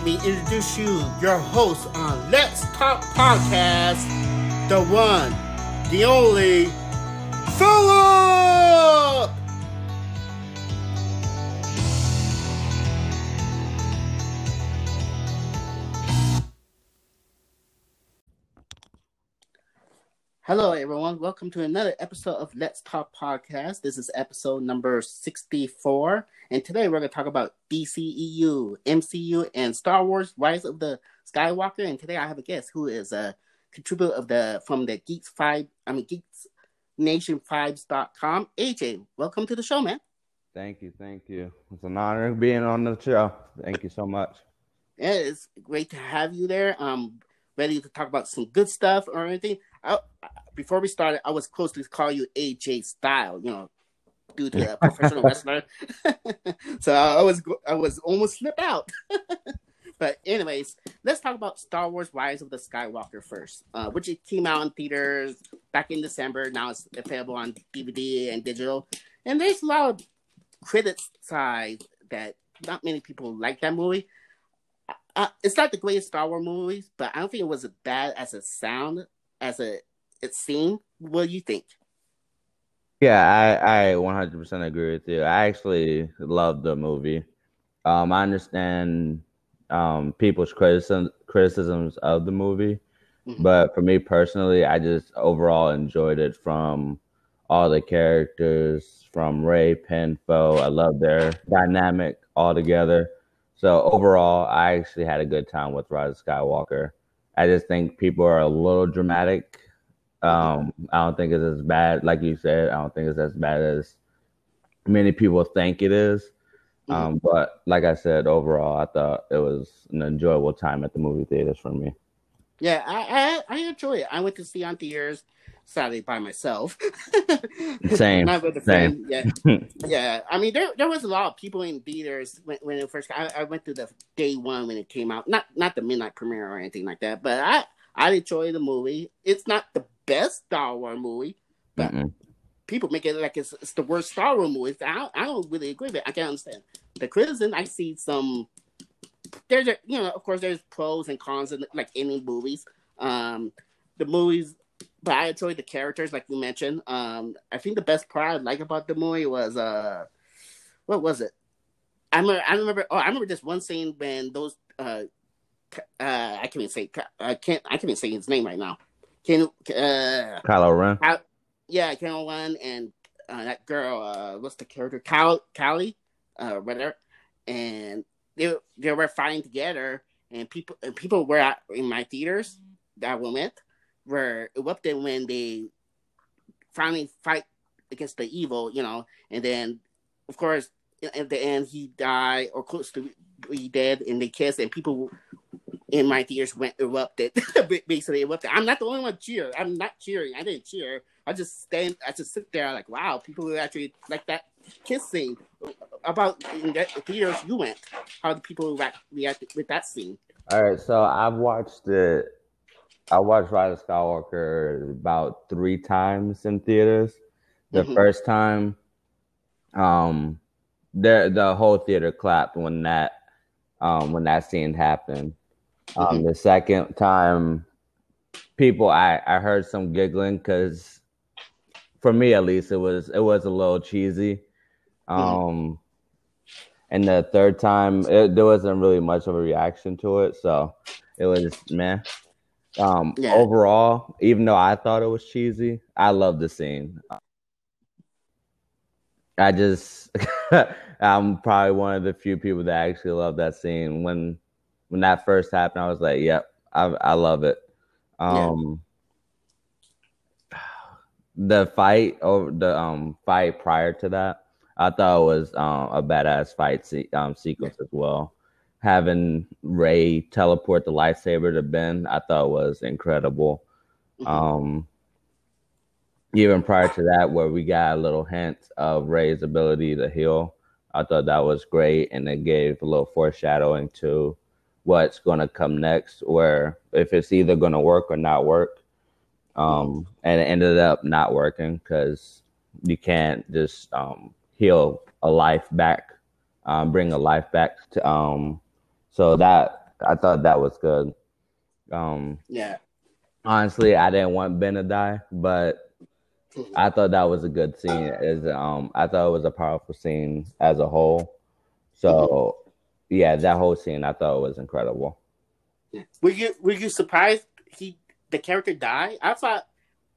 let me introduce you, your host on Let's Talk Podcast, the one, the only, Welcome to another episode of Let's Talk Podcast. This is episode number 64. And today we're going to talk about DCEU, MCU, and Star Wars Rise of the Skywalker. And today I have a guest who is a contributor of the from the Geeks 5, I mean, Geeks Nation 5s.com. AJ, welcome to the show, man. Thank you. Thank you. It's an honor being on the show. Thank you so much. Yeah, it's great to have you there. Um, ready to talk about some good stuff or anything. I, before we started, I was close to call you AJ Style, you know, due to a professional wrestler. so I was I was almost slipped out. but anyways, let's talk about Star Wars: Rise of the Skywalker first, uh, which it came out in theaters back in December. Now it's available on DVD and digital. And there's a lot of critics side that not many people like that movie. Uh, it's not the greatest Star Wars movies, but I don't think it was as bad as it sound as a it seemed. What do you think? Yeah, I I 100% agree with you. I actually love the movie. Um, I understand um, people's criticism, criticisms of the movie, mm-hmm. but for me personally, I just overall enjoyed it from all the characters, from Rey, Finn, Poe. I love their dynamic all together. So overall, I actually had a good time with Rise of Skywalker. I just think people are a little dramatic um, I don't think it's as bad, like you said. I don't think it's as bad as many people think it is. Mm-hmm. Um, but like I said, overall, I thought it was an enjoyable time at the movie theaters for me. Yeah, I I, I enjoy it. I went to see on the theaters sadly by myself. Same. Not with a friend. Same. Yeah. yeah. I mean, there there was a lot of people in theaters when, when it first. I, I went to the day one when it came out. Not not the midnight premiere or anything like that. But I I enjoyed the movie. It's not the best Star Wars movie, but Mm-mm. people make it like it's, it's, the worst Star Wars movie. I, I don't really agree with it. I can understand the criticism. I see some. There's a, you know, of course, there's pros and cons in like any movies. Um, the movies, but I enjoyed the characters, like you mentioned. Um, I think the best part I like about the movie was uh, what was it? I remember, I remember, oh, I remember this one scene when those uh, uh, I can't even say, I can't, I can't even say his name right now. Ken, uh, Kylo Ren. Cal, yeah, Kylo Ren and uh, that girl. Uh, what's the character? Cal, Callie, uh, whatever. And they they were fighting together, and people and people were at, in my theaters that we went were erupted when they finally fight against the evil, you know, and then of course at the end he died or close to be dead, and they kiss, and people in my theaters went erupted, basically erupted. I'm not the only one cheer. I'm not cheering. I didn't cheer. I just stand. I just sit there like, wow, people actually like that kiss scene. About in the theaters you went, how the people react, reacted with that scene? All right, so I've watched it. I watched Rise of Skywalker about three times in theaters. The mm-hmm. first time, um, the the whole theater clapped when that um when that scene happened. Um, mm-hmm. the second time, people I I heard some giggling because for me at least it was it was a little cheesy. Mm-hmm. Um, mm-hmm. and the third time it, there wasn't really much of a reaction to it, so it was man. Um, yeah. overall, even though I thought it was cheesy, I love the scene. I just I'm probably one of the few people that actually love that scene. When when that first happened, I was like, "Yep, I I love it." Um, yeah. the fight over the um fight prior to that, I thought it was um a badass fight se- um sequence as well. Having Rey teleport the lightsaber to Ben, I thought was incredible. Mm-hmm. Um, even prior to that, where we got a little hint of Rey's ability to heal, I thought that was great, and it gave a little foreshadowing to what's going to come next, where if it's either going to work or not work. Um, and it ended up not working because you can't just um, heal a life back, um, bring a life back. To, um, so that I thought that was good. Um, yeah. Honestly, I didn't want Ben to die, but I thought that was a good scene. Is um, I thought it was a powerful scene as a whole. So, yeah, that whole scene I thought was incredible. Were you were you surprised he the character died? I thought,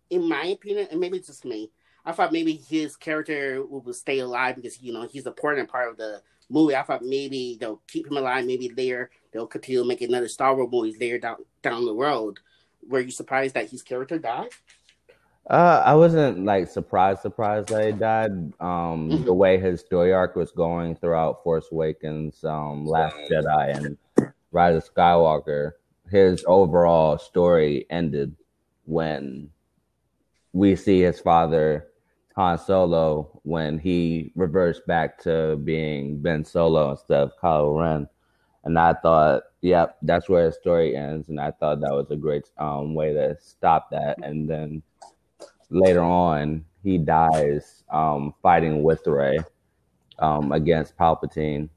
in my opinion, and maybe it's just me, I thought maybe his character would stay alive because you know he's an important part of the movie. I thought maybe they'll keep him alive. Maybe later they'll continue to make another Star Wars movie later down down the road. Were you surprised that his character died? Uh, I wasn't like surprised, surprised that he died. Um, mm-hmm. the way his story arc was going throughout Force Awakens, um, Last Jedi, and Rise of Skywalker, his overall story ended when we see his father Han Solo when he reversed back to being Ben Solo instead of Kylo Ren. And I thought, yep, that's where his story ends. And I thought that was a great um, way to stop that. And then later on, he dies um, fighting with Rey um, against Palpatine.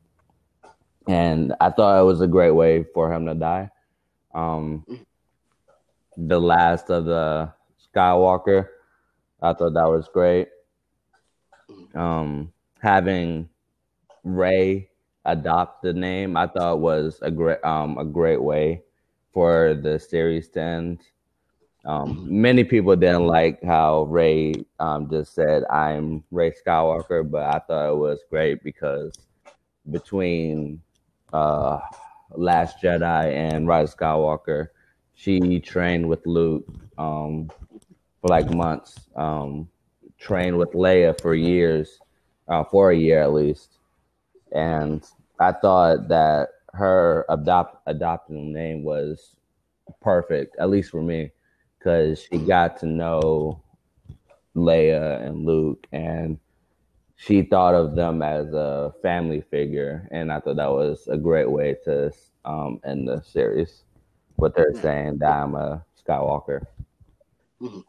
And I thought it was a great way for him to die. Um, the last of the Skywalker I thought that was great. Um, having Rey adopt the name, I thought was a great um, a great way for the series to end. Um, many people didn't like how Rey um, just said, "I'm Rey Skywalker," but I thought it was great because between uh, Last Jedi and Rise of Skywalker, she trained with Luke. Um, for like months. Um, trained with Leia for years, uh, for a year at least, and I thought that her adopt adopting name was perfect, at least for me, because she got to know Leia and Luke, and she thought of them as a family figure, and I thought that was a great way to um, end the series. What they're saying that I'm a Skywalker. Mm-hmm.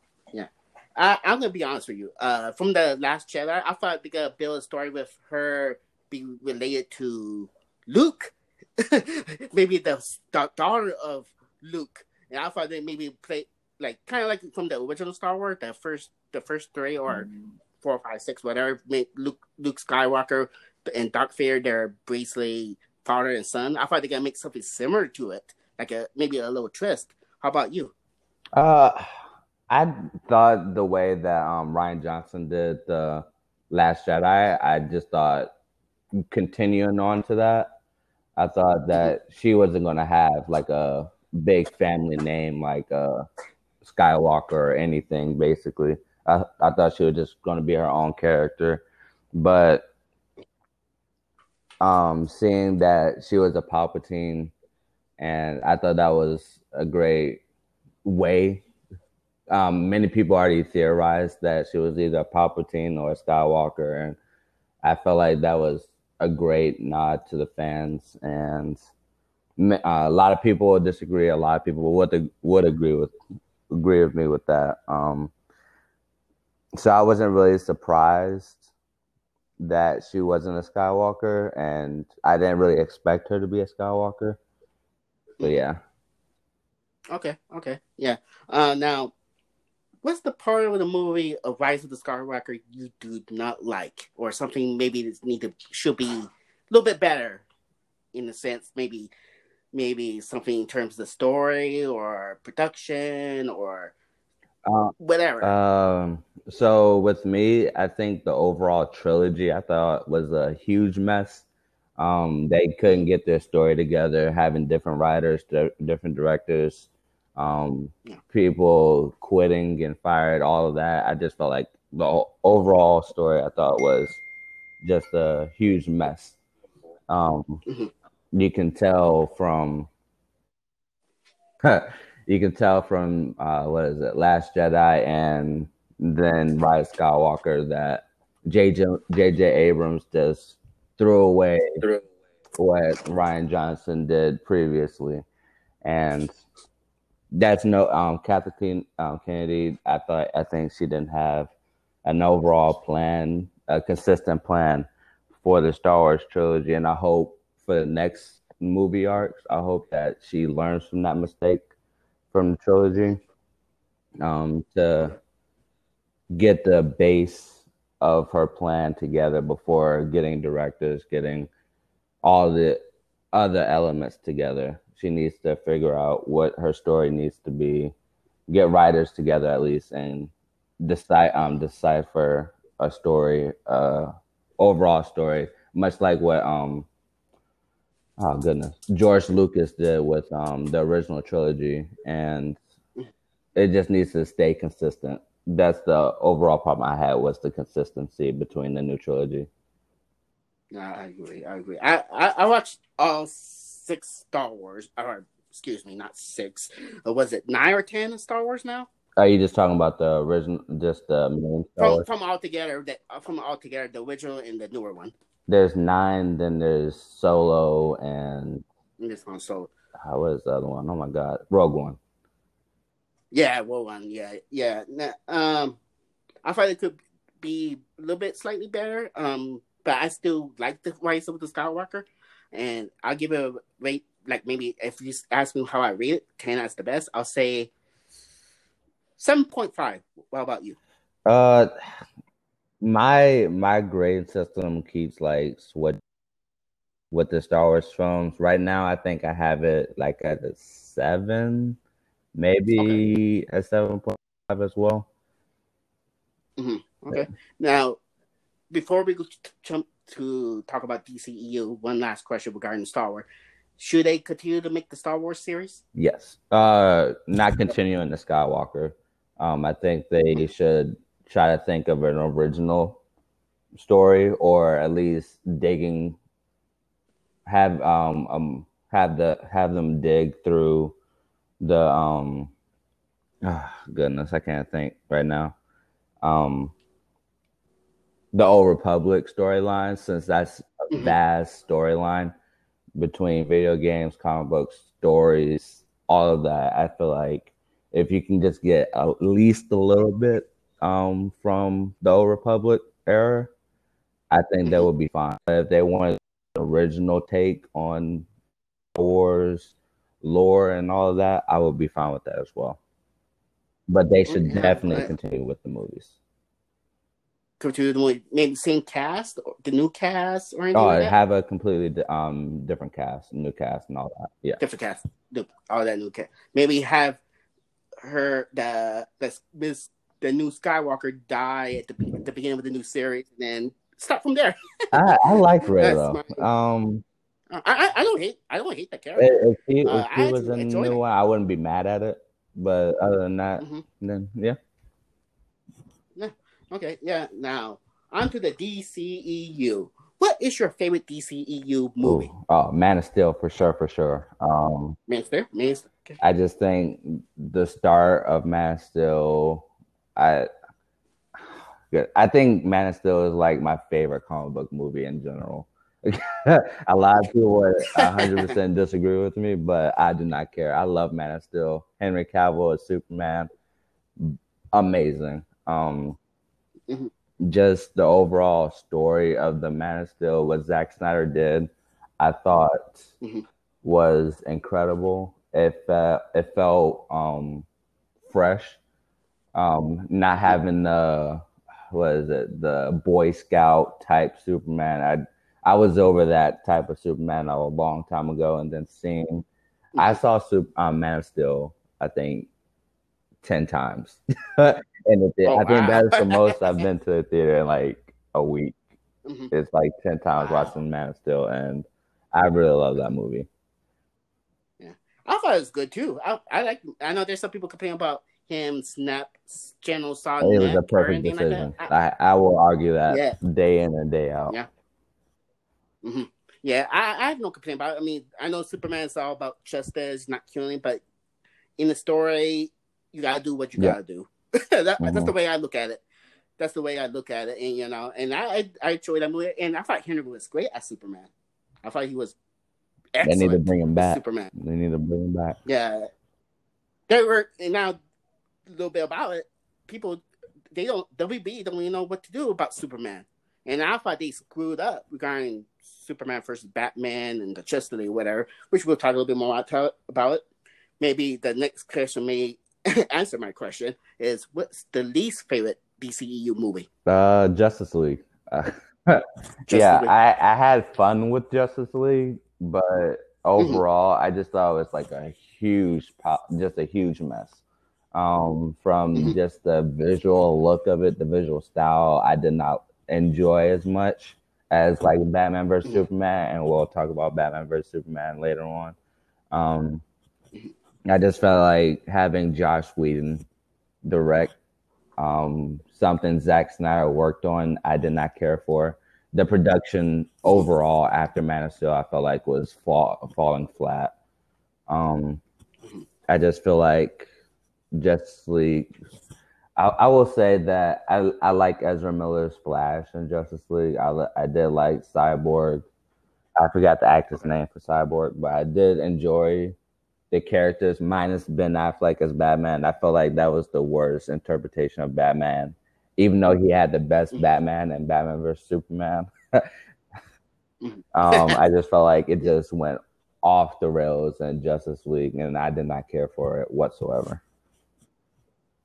I, am gonna be honest with you. Uh, from the Last Jedi, I thought they could build a story with her be related to Luke, maybe the daughter of Luke, and I thought they maybe play like kind of like from the original Star Wars, the first the first three or mm. four, five, six, whatever. Make Luke Luke Skywalker and Darth Vader their basically father and son. I thought they gonna make something similar to it, like a maybe a little twist. How about you? Uh I thought the way that um, Rian Johnson did the Last Jedi, I just thought continuing on to that, I thought that she wasn't going to have like a big family name like uh, Skywalker or anything. Basically, I I thought she was just going to be her own character, but um, seeing that she was a Palpatine, and I thought that was a great way um, many people already theorized that she was either Palpatine or Skywalker, and I felt like that was a great nod to the fans. And uh, a lot of people would disagree. A lot of people would would agree with agree with me with that. Um, so I wasn't really surprised that she wasn't a Skywalker, and I didn't really expect her to be a Skywalker. But yeah. Okay. Okay. Yeah. Uh, now what's the part of the movie of Rise of the Skywalker you do not like, or something maybe that need to should be a little bit better, in a sense, maybe maybe something in terms of the story or production or uh, whatever. Um, so with me, I think the overall trilogy I thought was a huge mess. Um, they couldn't get their story together, having different writers, different directors um, people quitting, getting fired, all of that. I just felt like the overall story I thought was just a huge mess. Um, mm-hmm. You can tell from you can tell from uh, what is it, Last Jedi, and then Rise Skywalker that JJ JJ Abrams just threw away what Rian Johnson did previously, and that's no um Kathleen um, Kennedy. I thought I think she didn't have an overall plan, a consistent plan for the Star Wars trilogy, and I hope for the next movie arcs. I hope that she learns from that mistake from the trilogy um, to get the base of her plan together before getting directors, getting all the other elements together. She needs to figure out what her story needs to be, get writers together at least, and decide um decipher a story, uh overall story, much like what um oh goodness George Lucas did with um the original trilogy, and it just needs to stay consistent. That's the overall problem I had was the consistency between the new trilogy. No, I agree. I agree. I, I, I watched all six Star Wars, or excuse me, not six. Was it nine or ten Star Wars now? Are you just talking about the original, just the main Star From Wars? from all together, that from all together, the original and the newer one. There's nine, then there's Solo, and this one, so how was the other one? Oh my God, Rogue One. yeah, Rogue one, yeah, yeah. Um, I thought it could be a little bit slightly better. Um, but I still like the Rise of the Skywalker, and I'll give it a rate. Like maybe if you ask me how I rate it, ten as the best, I'll say seven point five. What about you? Uh, my my grade system keeps like what with the Star Wars films. Right now, I think I have it like at a seven, maybe a seven point five as well. Okay. Now, before we jump to talk about DCEU, one last question regarding Star Wars: Should they continue to make the Star Wars series? Yes. Uh, not continuing the Skywalker. Um, I think they should try to think of an original story, or at least digging. Have um um have the have them dig through the um. ah, goodness, I can't think right now. Um, the Old Republic storyline, since that's a mm-hmm. vast storyline between video games, comic books, stories, all of that. I feel like if you can just get at least a little bit um, from the Old Republic era, I think that mm-hmm. would be fine. But if they wanted an original take on Wars lore and all of that, I would be fine with that as well. But they should Yeah, definitely but- continue with the movies. Continue to do maybe same cast, or the new cast, or anything Oh, like have a completely um different cast, new cast, and all that. Yeah. different cast, all that new cast. Maybe have her the the Miss the new Skywalker die at the at the beginning of the new series, and then start from there. I, I like Rey though. my- Um, I, I I don't hate I don't hate that character. if he, if Uh, he I was the enjoyed new it. one, I wouldn't be mad at it. But other than that, Mhm. then yeah. Okay, yeah. Now on to the DCEU. What is your favorite DCEU movie? Ooh, oh, Man of Steel for sure, for sure. Um, Manster, Manster. Okay. I just think the start of Man of Steel, I, good. I think Man of Steel is like my favorite comic book movie in general. a lot of people would 100% disagree with me, but I do not care. I love Man of Steel. Henry Cavill as Superman, amazing. Um, Mhm. just the overall story of the Man of Steel, what Zack Snyder did, I thought Mhm. was incredible. It felt it felt um, fresh, um, not having the what is it the Boy Scout type Superman. I I was over that type of Superman a long time ago, and then seeing I saw Super, um, Man of Steel, I think ten times. and the Oh, I think wow. that's the most I've been to the theater in like a week. Mhm. It's like ten times Wow. watching Man of Steel, and I really love that movie. Yeah, I thought it was good too. I, I like. I know there's some people complaining about him snap channel saw It was a perfect decision. like that. I, I will argue that Yeah. day in and day out. Yeah. Yeah, I, I have no complaint about it. I mean, I know Superman's all about justice, not killing, but in the story, you gotta do what you Yeah. gotta do. that, That's Mhm. the way I look at it. That's the way I look at it, and you know, and I I, enjoyed that movie, and I thought Henry was great as Superman. I thought he was They need to bring him back. Superman. They need to bring him back. Yeah, there were and now a little bit about it. People they don't WB don't even know what to do about Superman, and I thought they screwed up regarding Superman versus Batman and the Justice League, whatever, which we'll talk a little bit more about it. Maybe the next question may answer my question is what's the least favorite DCEU movie? Uh, Justice League. Uh, yeah, League. I, I had fun with Justice League, but mm-hmm. overall, mm-hmm. I just thought it was like a huge, pop, just a huge mess. Um, from mm-hmm. just the visual look of it, the visual style, I did not enjoy as much as like Batman versus mm-hmm. Superman, and we'll talk about Batman versus Superman later on. Um. I just felt like having Joss Whedon direct um, something Zack Snyder worked on, I did not care for. The production overall after Man of Steel, I felt like was fall, falling flat. Um, I just feel like Justice League. I, I, will say that I, I like Ezra Miller's Flash in Justice League. I, I did like Cyborg. I forgot the actor's name for Cyborg, but I did enjoy the characters minus Ben Affleck as Batman. I felt like that was the worst interpretation of Batman, even though he had the best mm-hmm. Batman and Batman versus Superman. Mm-hmm. um, I just felt like it just went off the rails in Justice League, and I did not care for it whatsoever.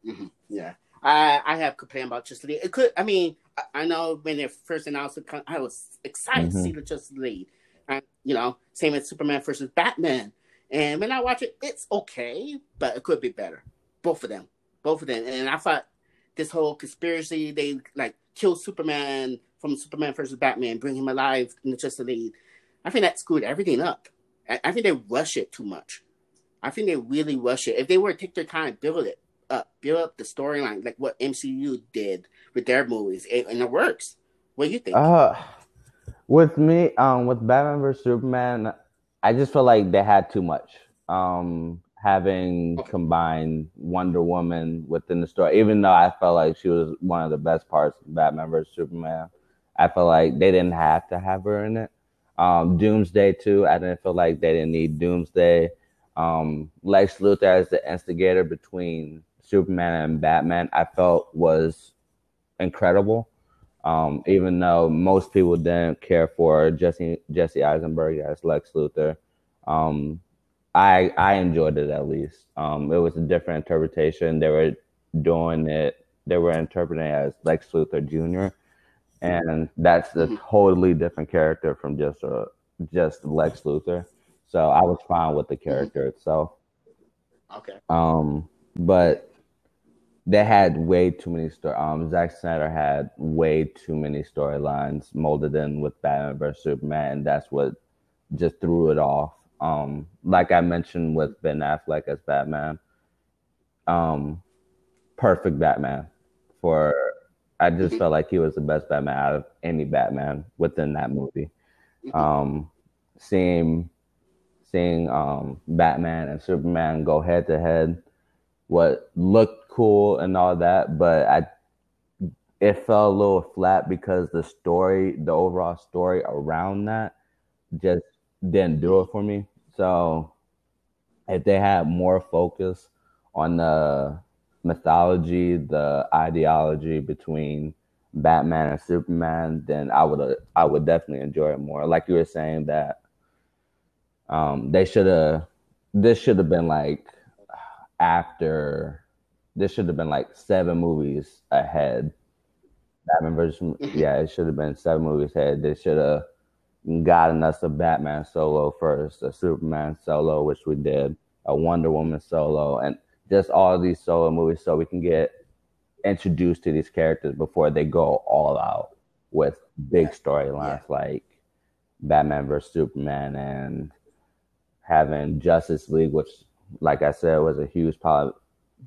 Mm-hmm. Yeah, I I have complained about Justice League. It could, I mean, I, I know when they first announced it, I was excited mm-hmm. to see the Justice League. And, you know, same as Superman versus Batman. And when I watch it, it's okay, but it could be better. Both of them, both of them. And I thought this whole conspiracy, they like kill Superman from Superman versus Batman, bring him alive in the Justice League. I think that screwed everything up. I, think they rush it too much. I think they really rush it. If they were to take their time, build it up, build up the storyline like what MCU did with their movies, it, and it works. What do you think? Uh, with me, um, with Batman vs Superman, I just feel like they had too much. Um, having combined Wonder Woman within the story, even though I felt like she was one of the best parts of Batman vs Superman, I felt like they didn't have to have her in it. Um, Doomsday too, I didn't feel like they didn't need Doomsday. Um, Lex Luthor as the instigator between Superman and Batman, I felt was incredible. Um, even though most people didn't care for Jesse Jesse Eisenberg as Lex Luthor, um, I I enjoyed it at least. Um, it was a different interpretation. They were doing it. They were interpreting it as Lex Luthor Jr. And that's a mm-hmm. totally different character from just a just Lex Luthor. So I was fine with the character itself. Okay. Um, but they had way too many story. Um, Zack Snyder had way too many storylines molded in with Batman vs Superman, and that's what just threw it off. Um, like I mentioned with Ben Affleck as Batman, um, perfect Batman. For I just felt like he was the best Batman out of any Batman within that movie. Um, seeing seeing um, Batman and Superman go head to head, what looked cool and all that, but I it fell a little flat because the story, the overall story around that just didn't do it for me. So if they had more focus on the mythology, the ideology between Batman and Superman, then I would I would definitely enjoy it more. Like you were saying that um, they should have this should have been like after this should have been like seven movies ahead. Batman versus yeah, it should have been seven movies ahead. They should have gotten us a Batman solo first, a Superman solo, which we did, a Wonder Woman solo, and just all these solo movies so we can get introduced to these characters before they go all out with big storylines yeah. like Batman versus Superman and having Justice League, which, like I said, was a huge part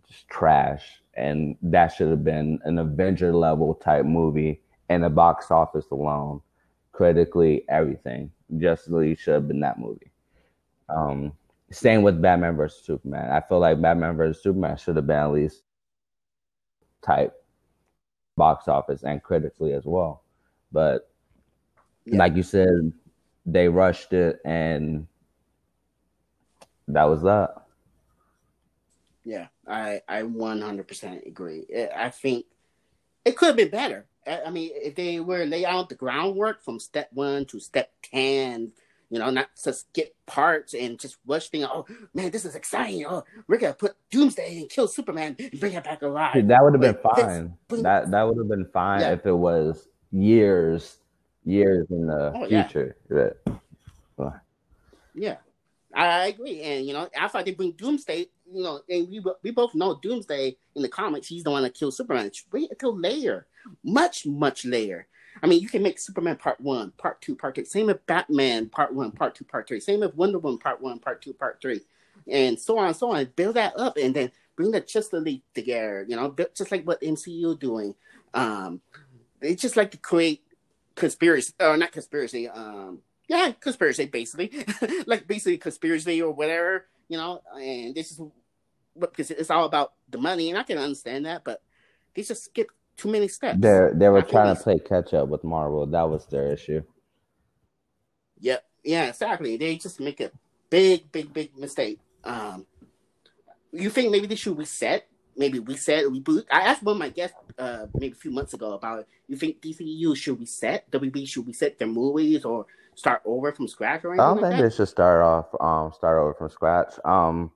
just trash. And that should have been an Avenger level type movie and the box office alone. Critically, everything. Justice League should have been that movie. Um, same with Batman versus Superman. I feel like Batman versus Superman should have been at least type box office and critically as well. But yeah. like you said, they rushed it and that was that. Yeah, I I 100% agree. I think it could have been better. I mean, if they were lay out the groundwork from step one to step ten, you know, not to skip parts and just rush things. Oh man, this is exciting! Oh, we're gonna put Doomsday and kill Superman and bring him back alive. that would have been fine. that that would have been fine yeah. if it was years, years in the oh, future. Yeah. yeah, I agree, and you know, I thought they bring Doomsday. You know, and we we both know Doomsday in the comics. He's the one that kills Superman. Wait until later, much much later. I mean, you can make Superman Part One, Part Two, Part Three. Same with Batman Part One, Part Two, Part Three. Same with Wonder Woman Part One, Part Two, Part Three, and so on so on. Build that up, and then bring the Justice League together. You know, just like what MCU doing. Um, they just like to create conspiracy, or not conspiracy. Um, yeah, conspiracy basically, like basically conspiracy or whatever. You know, and this is because it's all about the money, and I can understand that, but they just skip too many steps. They they were trying to play catch up with Marvel. That was their issue. Yep. Yeah. Exactly. They just make a big, big, big mistake. Um, you think maybe they should reset? Maybe reset, reboot. I asked one of my guests uh, maybe a few months ago about it. You think DCU should reset? WB should reset their movies or start over from scratch or anything? I don't like think that? they should start off um start over from scratch. Um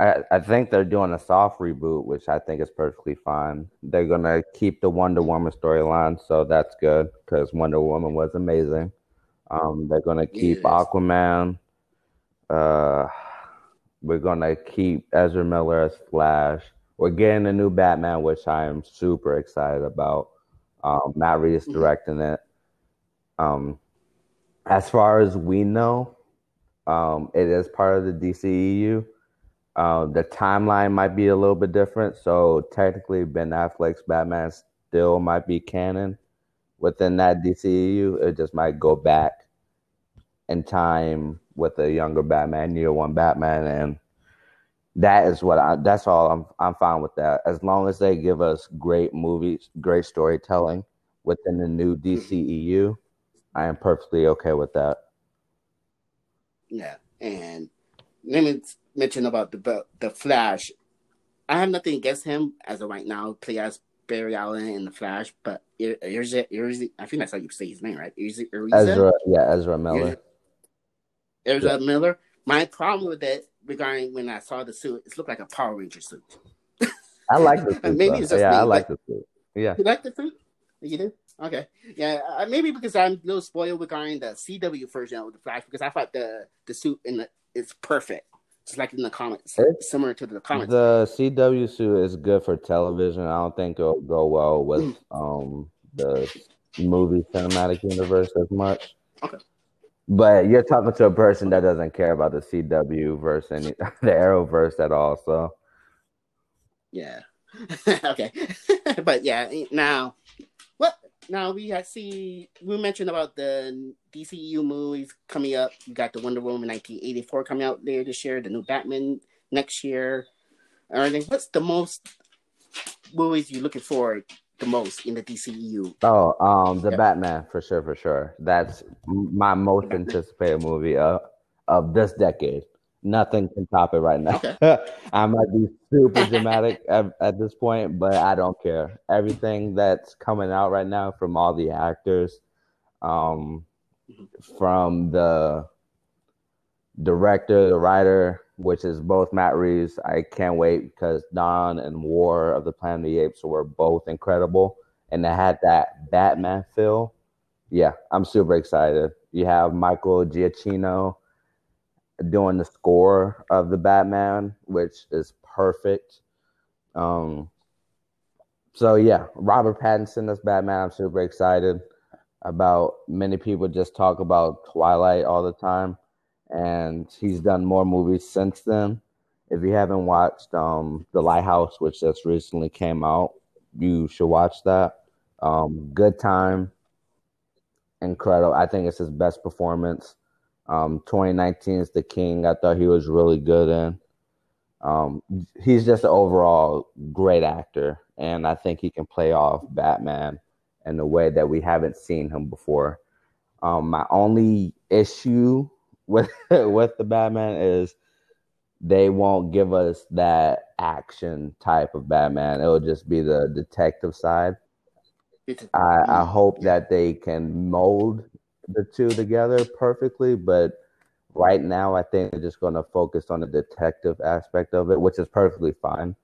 I, I think they're doing a soft reboot, which I think is perfectly fine. They're gonna keep the Wonder Woman storyline, so that's good because Wonder Woman was amazing. Um, they're gonna keep yes. Aquaman. Uh, we're gonna keep Ezra Miller as Flash. We're getting a new Batman, which I am super excited about. Um, Matt Reeves mm-hmm. directing it. Um, as far as we know, um, it is part of the DCEU. Uh, the timeline might be a little bit different. So technically, Ben Affleck's Batman still might be canon within that DCEU. It just might go back in time with a younger Batman, year one Batman, and that is what I. That's all. I'm I'm fine with that as long as they give us great movies, great storytelling within the new DCEU. I am perfectly okay with that. Yeah, and let me mention about the the Flash. I have nothing against him as of right now. Play as Barry Allen in the Flash, but Ezra, Ezra, I think that's how you say his name, right? Ezra, Ezra yeah, Ezra Miller. Ezra yeah. Miller. My problem with that regarding when I saw the suit, it looked like a Power Ranger suit. I like the suit. maybe it's just yeah, me, I like the suit. Yeah, you like the suit? You do? Okay. Yeah, uh, maybe because I'm a little spoiled regarding the CW version of the Flash because I thought the the suit in the is perfect just like in the comics, it's, similar to the comics. The CW suit is good for television. I don't think it'll go well with mm. um the movie cinematic universe as much. Okay. But you're talking to a person that doesn't care about the CW verse and the Arrowverse at all, so yeah. okay. but yeah, now now we got see we mentioned about the DCU movies coming up. You got the Wonder Woman 1984 coming out later this year, the new Batman next year. Everything. What's the most movies you looking for the most in the DCU? Oh, um, the Batman for sure, for sure. That's my most anticipated movie of of this decade. Nothing can top it right now. Okay. I might be super dramatic at, at, this point, but I don't care. Everything that's coming out right now from all the actors, um, from the director, the writer, which is both Matt Reeves. I can't wait because Dawn and War of the Planet of the Apes were both incredible, and they had that Batman feel. Yeah, I'm super excited. You have Michael Giacchino doing the score of the Batman, which is perfect. Um, so yeah, Robert Pattinson as Batman. I'm super excited about. Many people just talk about Twilight all the time, and he's done more movies since then. If you haven't watched um, The Lighthouse, which just recently came out, you should watch that. Um, good time, incredible. I think it's his best performance. Um, 2019 is The King. I thought he was really good in. Um, he's just an overall great actor, and I think he can play off Batman in a way that we haven't seen him before. Um, my only issue with with the Batman is they won't give us that action type of Batman. It'll just be the detective side. I, I hope that they can mold the two together perfectly, but right now I think they're just going to focus on the detective aspect of it, which is perfectly fine.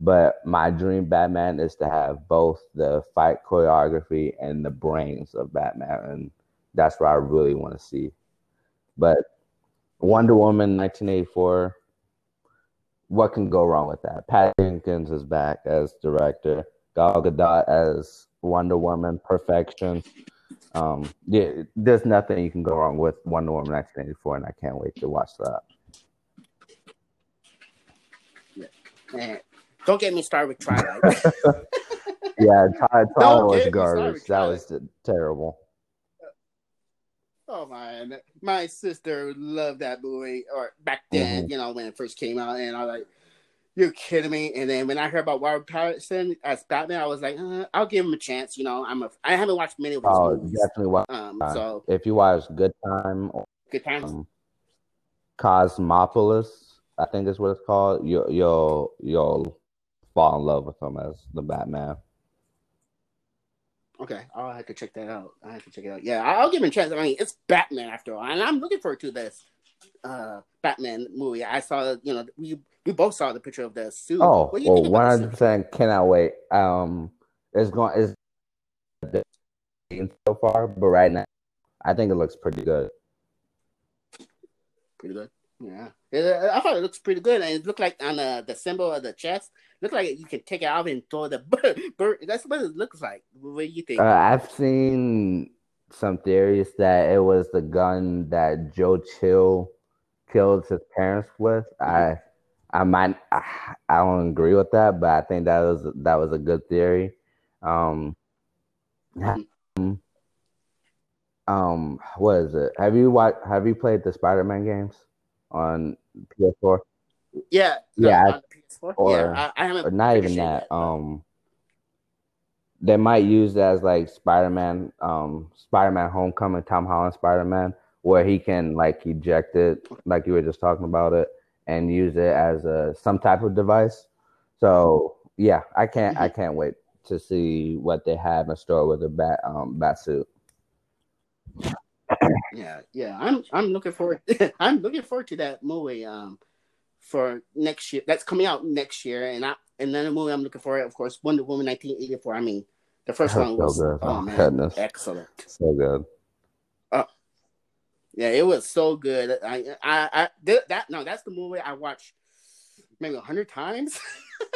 But my dream Batman is to have both the fight choreography and the brains of Batman, and that's what I really want to see. But Wonder Woman 1984, what can go wrong with that? Pat Jenkins is back as director. Gal Gadot as Wonder Woman, perfection. Um, yeah, there's nothing you can go wrong with Wonder Woman 1984, and I can't wait to watch that. Yeah. Don't get me started with Twilight. yeah, Twilight was garbage. That was terrible. Oh man, my sister loved that movie, or back then, mm-hmm. you know, when it first came out, and I like, "You're kidding me!" And then when I heard about Robert Pattinson as Batman, I was like, uh, "I'll give him a chance." You know, I'm a I haven't watched many of his oh, movies. definitely watch. Um, so if you watch Good Time, Good Times, um, Cosmopolis, I think is what it's called. You, you'll you'll fall in love with him as the Batman. Okay, I'll have to check that out. I have to check it out. Yeah, I'll give him a chance. I mean, it's Batman after all, and I'm looking forward to this uh, Batman movie. I saw, you know, we we both saw the picture of the suit. Oh, well, one hundred percent cannot wait. Um, it's going it's so far, but right now, I think it looks pretty good. Pretty good. Yeah, I thought it looks pretty good, and it looked like on the the symbol of the chest looked like you can take it off and throw the bird. That's what it looks like. What do you think? Uh, I've seen some theories that it was the gun that Joe Chill killed his parents with. Mm-hmm. I I might I, I, don't agree with that, but I think that was that was a good theory. Um, um, what is it? Have you watched? Have you played the Spider Man games on PS4? Yeah, yeah or yeah, I, I haven't or not even that. Yet, um, they might use it as like Spider-Man, um, Spider-Man Homecoming, Tom Holland Spider-Man, where he can like eject it, like you were just talking about it, and use it as a some type of device. So yeah, I can't I mm-hmm. can't wait to see what they have in store with the bat um bat suit. Yeah, yeah, I'm I'm looking forward. I'm looking forward to that movie. Um, for next year. That's coming out next year, and I and then the movie I'm looking for, of course, Wonder Woman 1984. I mean, the first one was so oh, oh man, goodness. excellent, so good. Yeah, it was so good. I I, I that no, that's the movie I watched maybe a hundred times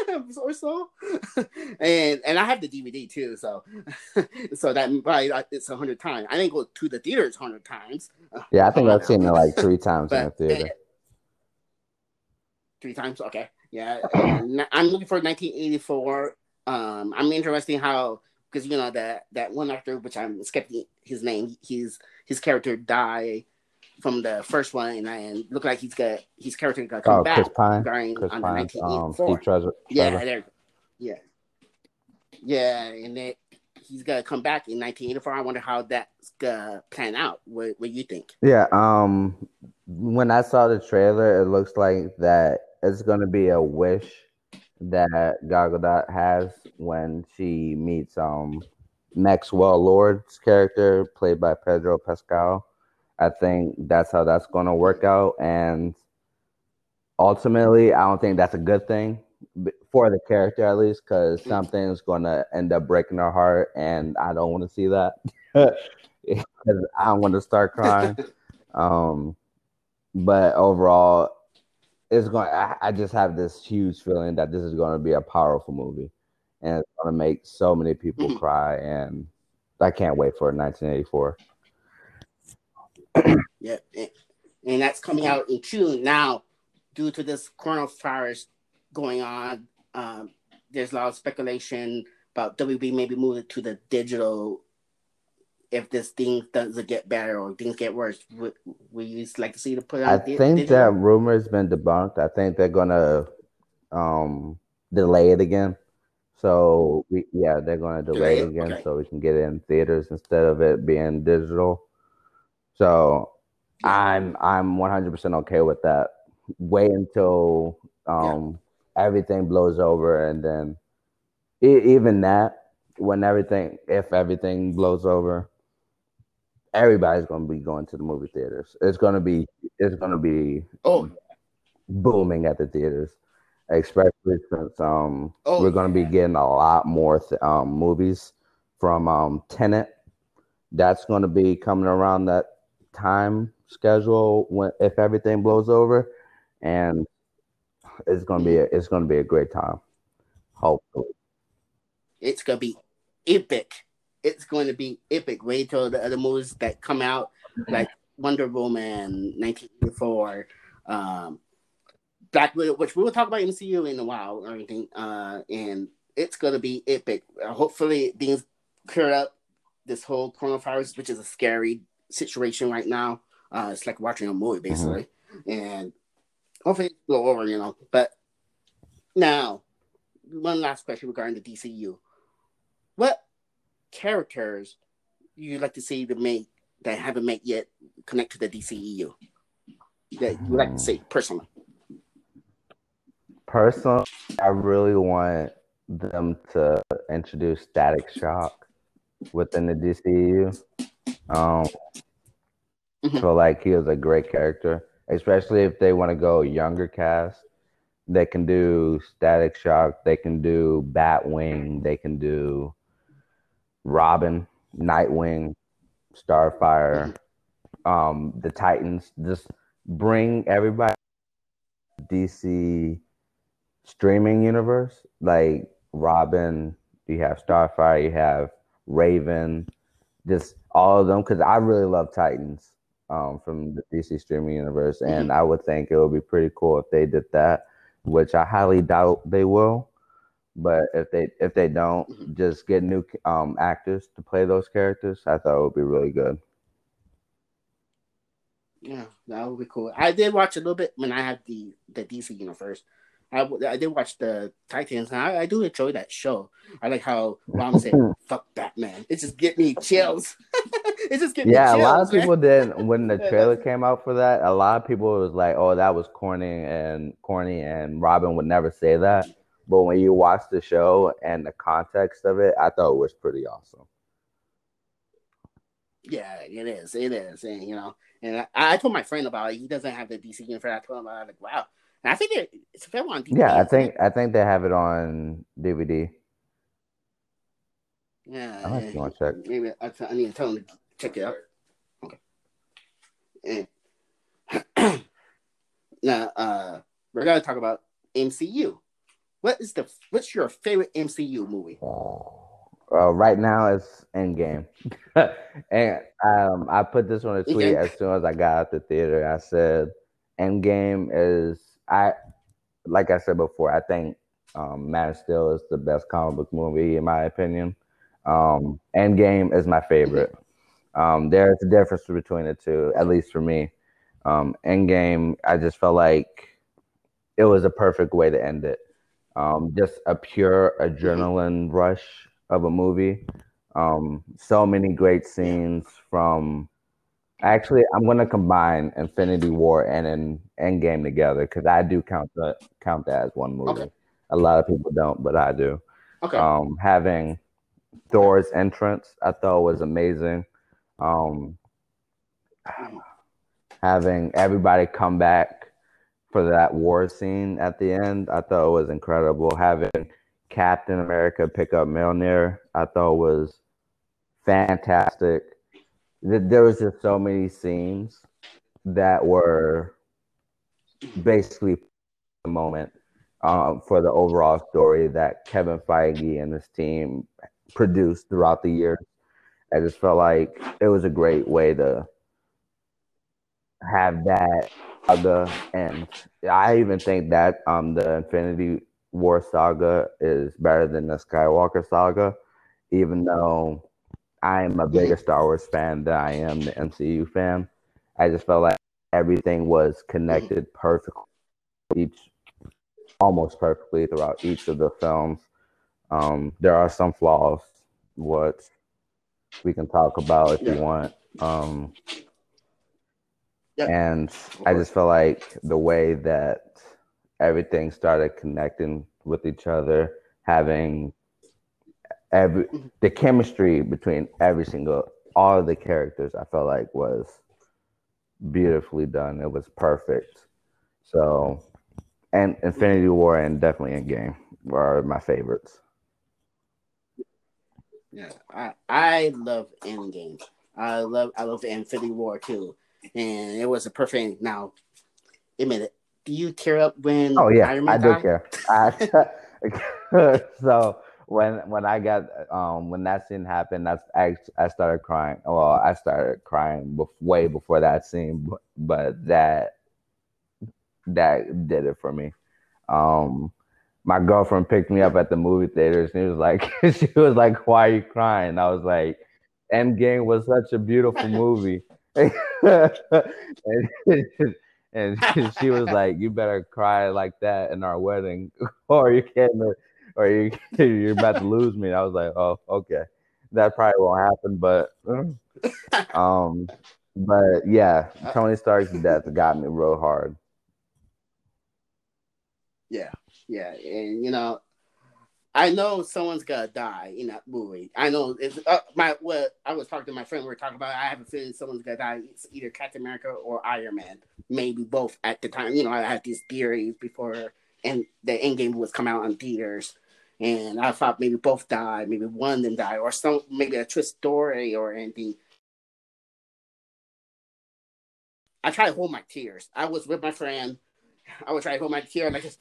or so, and and I have the DVD too, so so that probably it's a hundred times. I didn't go to the theaters hundred times. Yeah, I think I've seen it like three times but, in the theater three times. Okay, yeah. I'm looking for 1984. Um, I'm interested in how because you know that that one actor, which I'm skipping his name, his his character died from the first one, and, and look like he's got his character got come oh, back Chris Pine. during Chris on Pine. the 1984. Um, Treasure, Yeah, there, yeah, yeah, and then he's gonna come back in 1984. I wonder how that's gonna plan out. What What you think? Yeah. Um. When I saw the trailer, it looks like that it's gonna be a wish that Gal Gadot has when she meets um Maxwell Lord's character played by Pedro Pascal. I think that's how that's gonna work out, and ultimately, I don't think that's a good thing for the character at least, because mm. something's gonna end up breaking her heart, and I don't want to see that. I want to start crying. um, but overall, it's going. I, I just have this huge feeling that this is going to be a powerful movie, and it's going to make so many people mm-hmm. cry. And I can't wait for 1984. yeah, and that's coming out in June now. Due to this coronavirus going on, um, there's a lot of speculation about WB maybe moving to the digital if this thing doesn't get better or things get worse, would, would you like to see the put on? I think digital? that rumor has been debunked. I think they're gonna um, delay it again. So we, yeah, they're gonna delay, delay it again okay. so we can get it in theaters instead of it being digital. So I'm I'm 100% okay with that. Wait until um, yeah. everything blows over and then even that when everything, if everything blows over, everybody's going to be going to the movie theaters. It's going to be, it's going to be Oh, booming at the theaters, especially since um Oh, we're going to be getting a lot more th- um movies from um Tenet. That's going to be coming around that time schedule when if everything blows over, and it's going to be a, it's going to be a great time. Hopefully, it's gonna be epic. It's going to be epic. Wait till the other movies that come out, like Wonder Woman, 1984, um, Black Widow, which we will talk about MCU in a while or anything. Uh, and it's gonna be epic. Uh, hopefully, things clear up this whole coronavirus, which is a scary situation right now. Uh, it's like watching a movie basically, and hopefully it blow over, you know. But now, one last question regarding the DCU: What characters you like to see the make that haven't made yet connect to the DCEU that you like to see personally? personally, I really want them to introduce Static Shock within the DCU. Um, Mhm. feel like he was a great character, especially if they want to go younger cast. They can do Static Shock. They can do Batwing. They can do Robin, Nightwing, Starfire, um, the Titans. Just bring everybody DC streaming universe like Robin. You have Starfire. You have Raven. Just all of them because I really love Titans um, from the DC streaming universe, and I would think it would be pretty cool if they did that, which I highly doubt they will. But if they if they don't, Mhm. just get new um, actors to play those characters, I thought it would be really good. Yeah, that would be cool. I did watch a little bit when I had the the DC universe. I, I did watch the Titans, and I, I do enjoy that show. I like how Ron said, "Fuck Batman." It just get me chills. it just get Yeah, me a lot chills, of people didn't when the trailer came out for that. A lot of people was like, "Oh, that was corny and corny," and Robin would never say that. But when you watch the show and the context of it, I thought it was pretty awesome. Yeah, it is. It is, and you know, and I, I told my friend about it. He doesn't have the DC universe. I told him about it. Like, wow. And I think it, it's available on DVD. Yeah, I think? I think they have it on DVD. Yeah. I might want to check. Maybe I, I need to tell him to check it out. Okay. And now, uh, we're gonna talk about MCU. What is the what's your favorite MCU movie? Uh, right now it's Endgame, and um, I put this on a tweet Okay. as soon as I got out the theater. I said, "Endgame is I, like I said before. I think um, Man of Steel is the best comic book movie in my opinion. Um, Endgame is my favorite. Um, there's a difference between the two, at least for me. Um, Endgame, I just felt like it was a perfect way to end it. Um, just a pure adrenaline rush of a movie. Um, so many great scenes from. Actually, I'm gonna combine Infinity War and an Endgame together because I do count that count that as one movie. Okay. A lot of people don't, but I do. Okay. Um, having Thor's entrance, I thought was amazing. Um, having everybody come back for that war scene at the end, I thought it was incredible. Having Captain America pick up Mjolnir, I thought was fantastic. There was just so many scenes that were basically the moment um, for the overall story that Kevin Feige and his team produced throughout the years. I just felt like it was a great way to have that saga end. I even think that um the Infinity War saga is better than the Skywalker saga, even though I am a bigger Star Wars fan than I am the MCU fan. I just felt like everything was connected perfectly, each almost perfectly throughout each of the films. Um, there are some flaws, what we can talk about if you want. Um, Yeah. and I just felt like the way that everything started connecting with each other, having every mm-hmm. the chemistry between every single all of the characters I felt like was beautifully done. It was perfect. So and Infinity mm-hmm. War and definitely Endgame are my favorites. Yeah, I I love Endgame. I love I love Infinity War too, and it was a perfect. Now, a it. do you tear up when? Oh yeah, I do care. I, so when when I got um when that scene happened, that's I I started crying. Well, I started crying way before that scene, but, but that that did it for me. Um, my girlfriend picked me up at the movie theaters, and she was like, she was like, "Why are you crying?" I was like, "Endgame was such a beautiful movie." and, and she was like, "You better cry like that in our wedding, or you can't, or you you're about to lose me." And I was like, "Oh, okay, that probably won't happen." But, um, but yeah, Tony Stark's death got me real hard. Yeah, yeah, and you know, I know someone's gonna die in that movie. I know it's uh, my what I was talking to my friend. We were talking about. It. I have a feeling someone's gonna die. It's either Captain America or Iron Man, maybe both at the time. You know, I had these theories before, and the Endgame was come out on theaters, and I thought maybe both die, maybe one then die, or some maybe a twist story or anything. I tried to hold my tears. I was with my friend. I was trying to hold my tear, and I just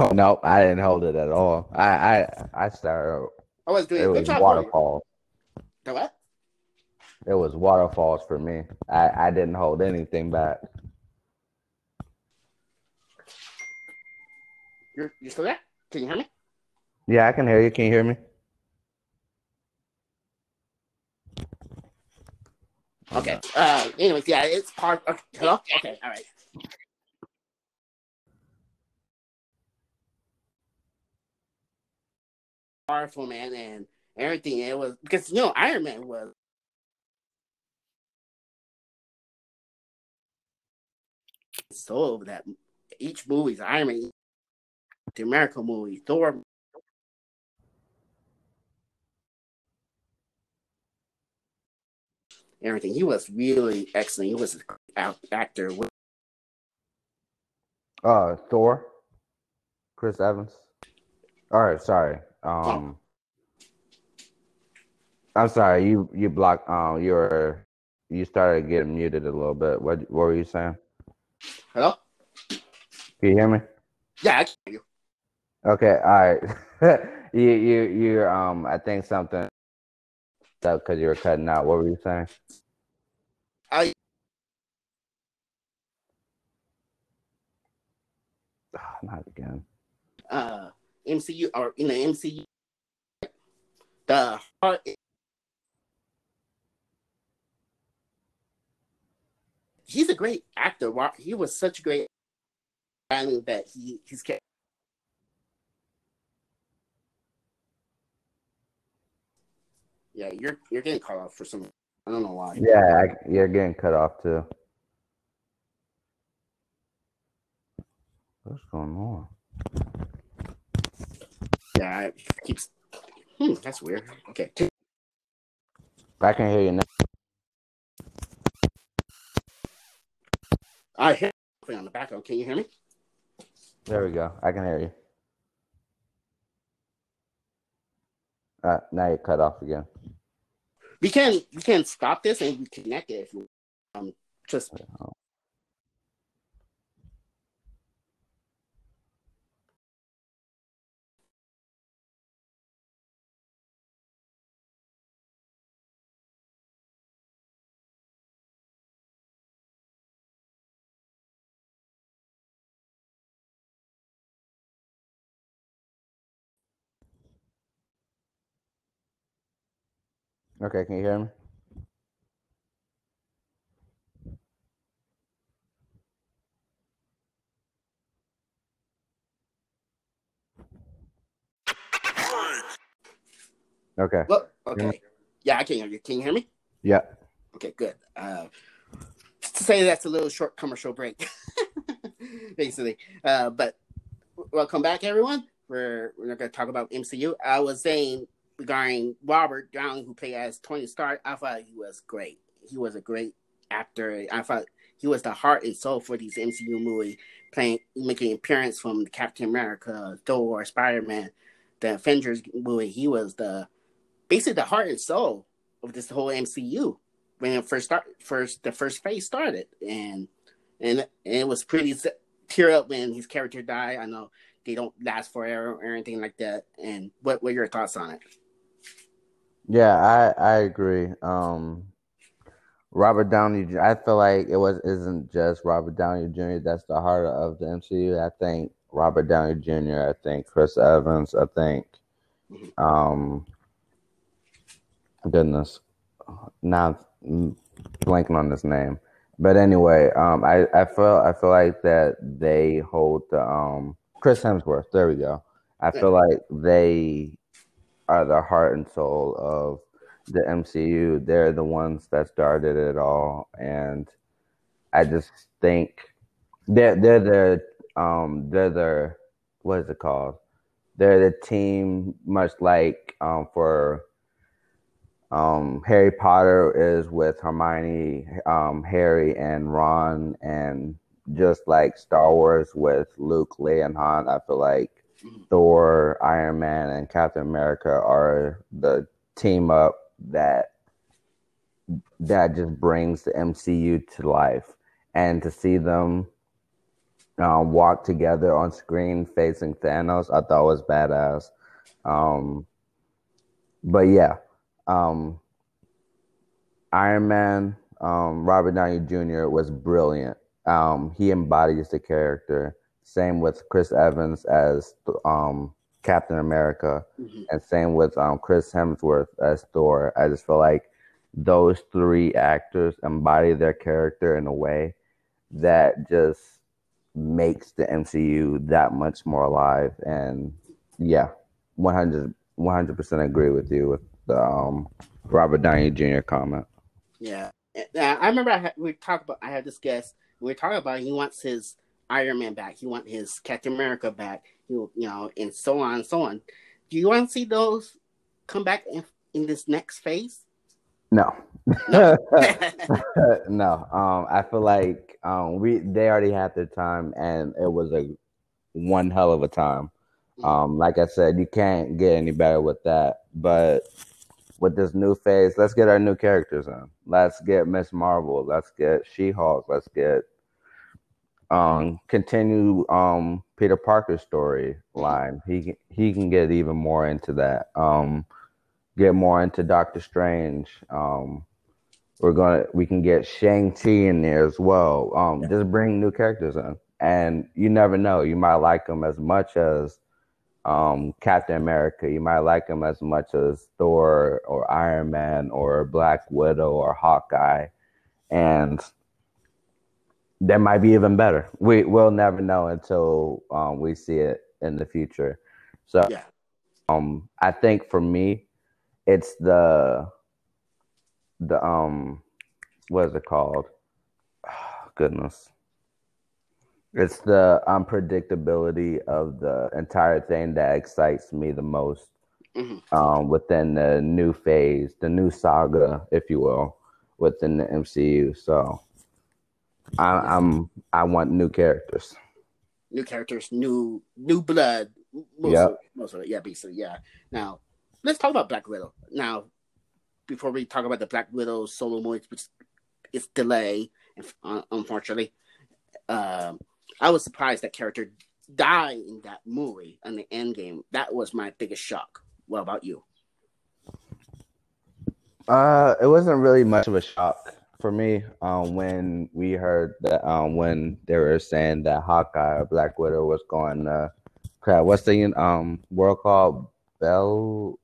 Oh no, I didn't hold it at all. I I I started. I was doing it was waterfalls. The what? It was waterfalls for me. I I didn't hold anything back. You're you still there? Can you hear me? Yeah, I can hear you. Can you hear me? Okay. Uh. Anyways, yeah, it's part. Okay. Hello. Okay. All right. Powerful, man, and everything. It was because you know Iron Man was so that each movie's Iron Man, the American movie, Thor. Everything he was really excellent. He was an actor. Uh, Thor, Chris Evans. All right, sorry. Um, I'm sorry, you you blocked. Um, you were you started getting muted a little bit. What what were you saying? Hello. Can you hear me? Yeah, I can hear you. Okay, all right. you you you um, I think something because you were cutting out. What were you saying? I. not again. Uh, MCU or in the MCU. The heart. He's a great actor. He was such a great that he he's kept. Yeah, you're you're getting cut off for some. I don't know why. Yeah, you're getting cut off too. What's going on? Yeah, it keeps. Hmm, that's weird. Okay. I can hear you now. I hear on the background. Can you hear me? There we go. I can hear you. Uh, now you're cut off again. We can we can stop this and reconnect it if you um just Okay, can you hear me? Okay. Well, okay. Yeah, I can hear you. Can you hear me? Yeah. Okay, good. Uh, to say that's a little short commercial break, basically. Uh, but welcome back, everyone. we're we're not gonna talk about MCU. I was saying regarding Robert Downey, who played as Tony Stark. I thought he was great. He was a great actor. I thought he was the heart and soul for these MCU movies, playing making appearance from Captain America, Thor, Spider Man, the Avengers movie. He was the basically the heart and soul of this whole MCU when it first start first the first phase started, and and, and it was pretty tear up when his character died. I know they don't last forever or anything like that. And what were your thoughts on it? Yeah, I I agree. Um, Robert Downey. I feel like it was isn't just Robert Downey Jr. That's the heart of the MCU. I think Robert Downey Jr. I think Chris Evans. I think, um, goodness, now I'm blanking on this name. But anyway, um, I I feel I feel like that they hold the um Chris Hemsworth. There we go. I feel like they are the heart and soul of the MCU. They're the ones that started it all, and I just think they're they're the um they're the what is it called? They're the team, much like um for um Harry Potter is with Hermione, um Harry and Ron, and just like Star Wars with Luke, Leia, and Han. I feel like. Thor, Iron Man, and Captain America are the team up that that just brings the MCU to life, and to see them um, walk together on screen facing Thanos, I thought was badass. Um, but yeah, um, Iron Man, um, Robert Downey Jr. was brilliant. Um, he embodies the character. Same with Chris Evans as um, Captain America, mm-hmm. and same with um, Chris Hemsworth as Thor. I just feel like those three actors embody their character in a way that just makes the MCU that much more alive. And yeah, 100 percent agree with you with the um, Robert Downey Jr. comment. Yeah, I remember I had, we talked about. I had this guest. We were talking about he wants his Iron Man back. He want his Captain America back. You you know, and so on and so on. Do you want to see those come back in, in this next phase? No. No. no. Um, I feel like um, we they already had their time, and it was a one hell of a time. Mm-hmm. Um, like I said, you can't get any better with that. But with this new phase, let's get our new characters in. Let's get Ms. Marvel. Let's get She Hulk. Let's get um continue um Peter Parker's storyline. He he can get even more into that. Um, get more into Doctor Strange. Um, we're gonna we can get Shang Chi in there as well. Um, yeah. just bring new characters in, and you never know. You might like them as much as um, Captain America. You might like them as much as Thor or Iron Man or Black Widow or Hawkeye, and that might be even better. We will never know until um, we see it in the future. So, yeah. um, I think for me, it's the the um, what is it called? Oh, goodness, it's the unpredictability of the entire thing that excites me the most. Mm-hmm. Um, within the new phase, the new saga, if you will, within the MCU. So I, am I want new characters. New characters, new new blood. Most yep. of, most of it, yeah, basically, yeah. Now let's talk about Black Widow. Now, before we talk about the Black Widow solo movie, which is delayed, unfortunately. Um, I was surprised that character died in that movie in the end game. That was my biggest shock. What about you? Uh, it wasn't really much of a shock for me, um, when we heard that, um, when they were saying that Hawkeye or Black Widow was going to, crap, what's the um world called? Bell,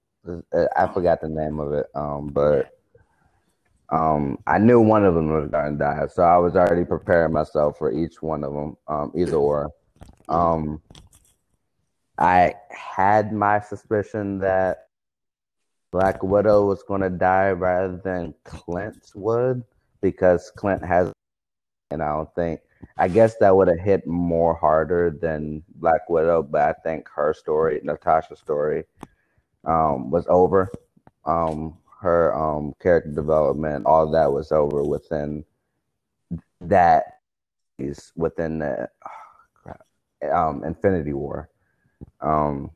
I forgot the name of it. Um, but um, I knew one of them was going to die, so I was already preparing myself for each one of them, um, either or. Um, I had my suspicion that Black Widow was going to die rather than Clint would because Clint has, and I don't think I guess that would have hit more harder than Black Widow, but I think her story, Natasha's story, um, was over. Um, her um, character development, all that was over within that is within the oh, um, Infinity War. Um,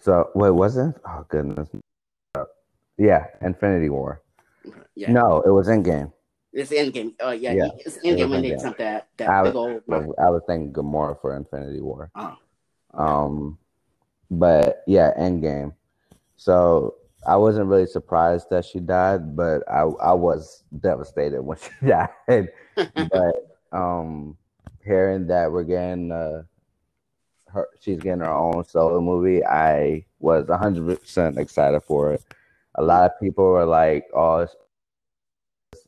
so wait, was it? Oh goodness, yeah, Infinity War. Yeah. No, it was Endgame. It's Endgame. Oh yeah, yeah. it's Endgame when they sent that that I big was, old. I was thinking Gamora for Infinity War. Oh. Okay. Um, but yeah, Endgame. So I wasn't really surprised that she died, but I I was devastated when she died. but um, hearing that we're getting uh, her, she's getting her own solo movie, I was hundred percent excited for it. A lot of people were like, "Oh, it's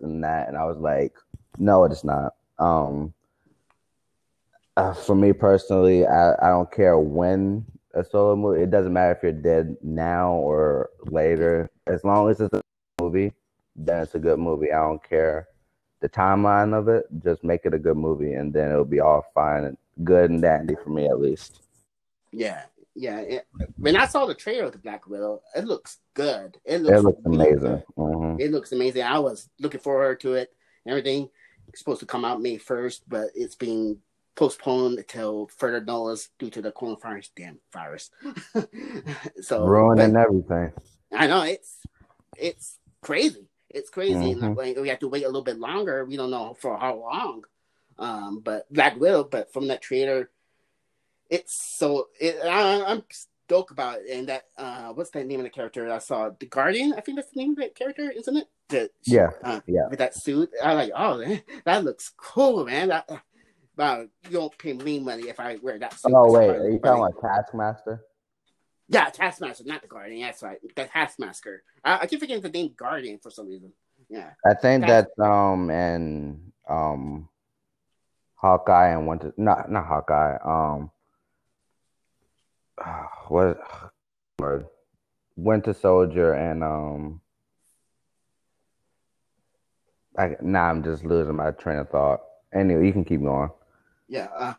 and that," and I was like, "No, it's not." Um, uh, for me personally, I, I don't care when a solo movie. It doesn't matter if you're dead now or later. As long as it's a movie, then it's a good movie. I don't care the timeline of it. Just make it a good movie, and then it'll be all fine and good and dandy for me at least. Yeah, yeah. It, when I saw the trailer of the Black Widow, it looks good. It looks, it looks amazing. Mm-hmm. It looks amazing. I was looking forward to it. Everything it's supposed to come out May first, but it's being postponed until further notice due to the coronavirus damn virus. so ruining but, everything. I know it's it's crazy. It's crazy. Mm-hmm. And we have to wait a little bit longer. We don't know for how long. Um, but Black Widow, but from that trailer, it's so it, I, am stoked about it. And that uh, what's the name of the character I saw? The Guardian, I think that's the name of that character, isn't it? The, yeah, uh, yeah. With that suit, I like. Oh, man, that looks cool, man. That, uh, you don't pay me money if I wear that suit. Oh wait, are you talking about Taskmaster? Yeah, Taskmaster, not the Guardian. That's right, the Taskmaster. I, I keep forgetting the name Guardian for some reason. Yeah, I think Task- that's um and um Hawkeye and Winter. Not not Hawkeye. Um, what word? Winter Soldier and um. I, now I'm just losing my train of thought. Anyway, you can keep going yeah. Uh,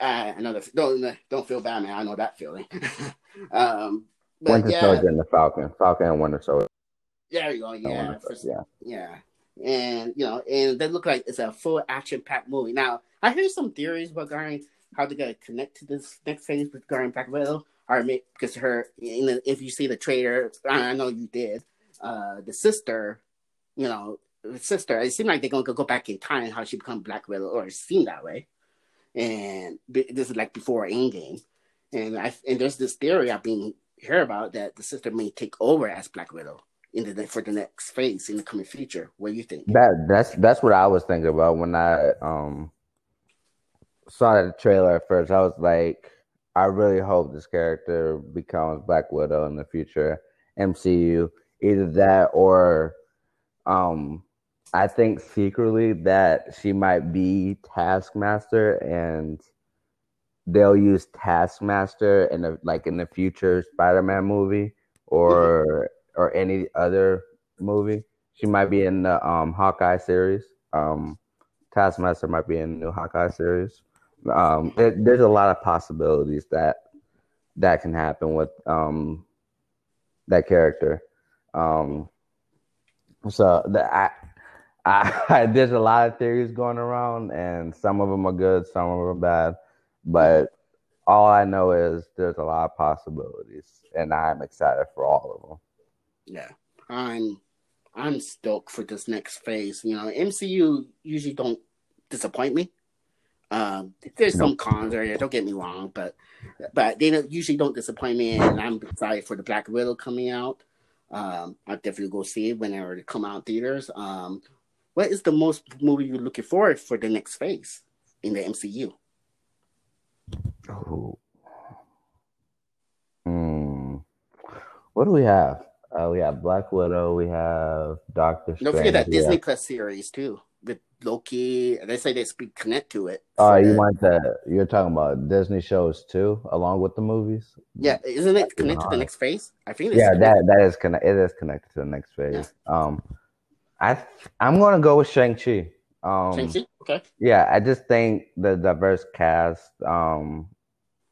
I know. Don't don't feel bad, man. I know that feeling. um, Winter yeah. Soldier and the Falcon, Falcon and Winter Soldier. There you go. Yeah, for, yeah, yeah. And you know, and they look like it's a full action packed movie. Now, I hear some theories regarding how they're gonna connect to this next phase with Guardian Black Widow, or maybe because her, the, if you see the trailer, I know you did. Uh, the sister, you know, the sister, it seemed like they're gonna go back in time how she become Black Widow, or it seemed that way. And this is like before Endgame, and I and there's this theory I've been hear about that the sister may take over as Black Widow in the for the next phase in the coming future. What do you think? That that's that's what I was thinking about when I um saw the trailer at first. I was like, I really hope this character becomes Black Widow in the future MCU. Either that or um I think secretly that she might be Taskmaster, and they'll use Taskmaster in a like in the future Spider-Man movie or or any other movie. She might be in the um, Hawkeye series. Um, Taskmaster might be in the new Hawkeye series. Um, it, there's a lot of possibilities that that can happen with um, that character. Um, so the I I, there's a lot of theories going around, and some of them are good, some of them are bad. But all I know is there's a lot of possibilities, and I'm excited for all of them. Yeah, I'm I'm stoked for this next phase. You know, MCU usually don't disappoint me. Um, there's some cons there. Don't get me wrong, but but they usually don't disappoint me, and I'm excited for the Black Widow coming out. Um, I'll definitely go see it whenever it come out theaters. Um, what is the most movie you're looking forward for the next phase in the MCU? Oh. Hmm. What do we have? Uh, we have Black Widow. We have Doctor. Don't forget that Disney have... Plus series too with Loki. They say they speak connect to it. Oh, you the... want that? You're talking about Disney shows too, along with the movies. Yeah, isn't it connected to the next phase? I think. Yeah, that that is connect. It is connected to the next phase. Yeah. Um, I I'm gonna go with Shang Chi. Um, Shang-Chi? Okay. Yeah, I just think the diverse cast, um,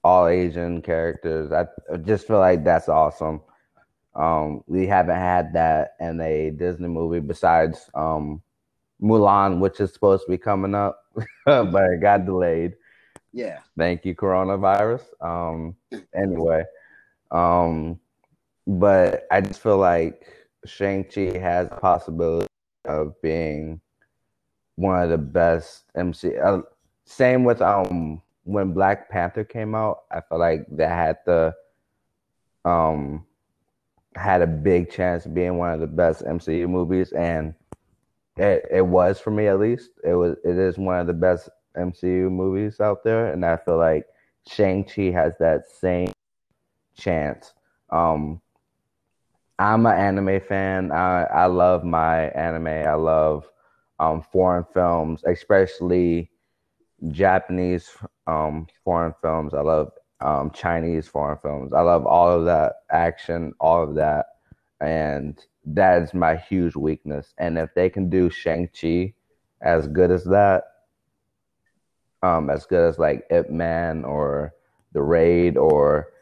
all Asian characters, I, I just feel like that's awesome. Um, we haven't had that in a Disney movie besides um, Mulan, which is supposed to be coming up, but it got delayed. Yeah. Thank you, coronavirus. Um, anyway, um, but I just feel like Shang-Chi has a possibility of being one of the best MC. Uh, same with um when Black Panther came out, I feel like that had the um had a big chance of being one of the best MCU movies, and it it was for me at least. It was it is one of the best MCU movies out there, and I feel like Shang Chi has that same chance. Um, I'm an anime fan. I I love my anime. I love um, foreign films, especially Japanese um, foreign films. I love um, Chinese foreign films. I love all of that action, all of that, and that is my huge weakness. And if they can do Shang Chi as good as that, um, as good as like Ip Man or The Raid or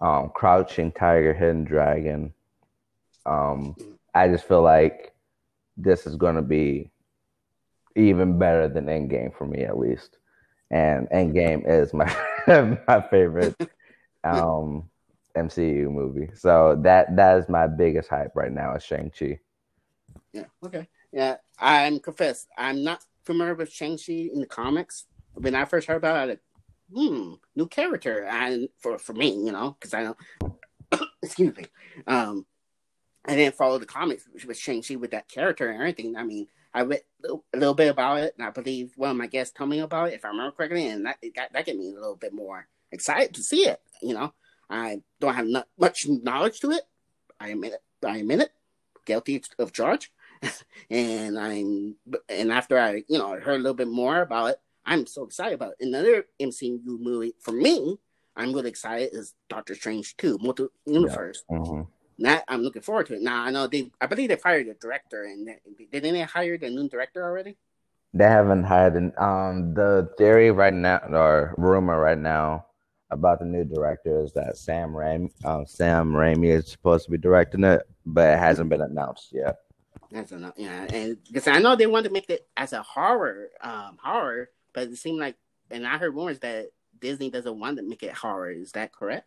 um, Crouching Tiger, Hidden Dragon, um, I just feel like this is going to be even better than Endgame for me, at least. And Endgame is my my favorite um, MCU movie. So that that is my biggest hype right now is Shang Chi. Yeah. Okay. Yeah. I'm confess I'm not familiar with Shang Chi in the comics. When I first heard about it, hmm, new character, and for for me, you know, because I know, excuse me, um, I didn't follow the comics with Shang Chi with that character and everything. I mean, I read a little bit about it, and I believe one of my guests told me about it, if I remember correctly, and that got, that get me a little bit more excited to see it. You know, I don't have not much knowledge to it. I admit it. I admit it. Guilty of charge. and I'm and after I you know heard a little bit more about it, I'm so excited about it. Another MCU movie for me, I'm really excited is Doctor Strange 2, Multi Universe. Yeah. Mm-hmm that I'm looking forward to it. Now I know they, I believe they fired the director, and they, didn't they hire the new director already? They haven't hired. An, um, the theory right now, or rumor right now, about the new director is that Sam Raimi, um, Sam Raimi is supposed to be directing it, but it hasn't been announced yet. That's enough, yeah. And because I know they want to make it as a horror, um, horror, but it seemed like, and I heard rumors that Disney doesn't want to make it horror. Is that correct?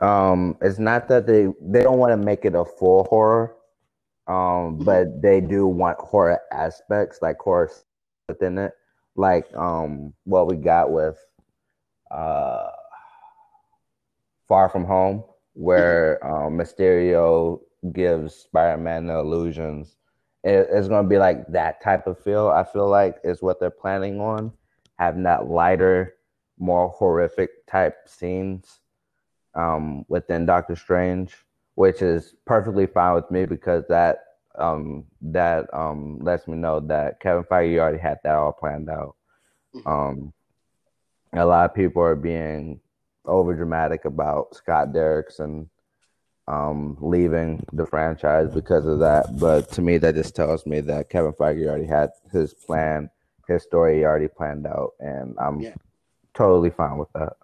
Um, it's not that they they don't want to make it a full horror, um, but they do want horror aspects, like horror within it, like um, what we got with uh, Far From Home, where um, Mysterio gives Spider-Man the illusions. It, it's going to be like that type of feel. I feel like is what they're planning on, having that lighter, more horrific type scenes um, within Doctor Strange, which is perfectly fine with me because that um, that um, lets me know that Kevin Feige already had that all planned out. Mm-hmm. Um, a lot of people are being over dramatic about Scott Derrickson um, leaving the franchise because of that. But to me, that just tells me that Kevin Feige already had his plan, his story already planned out, and I'm yeah. totally fine with that.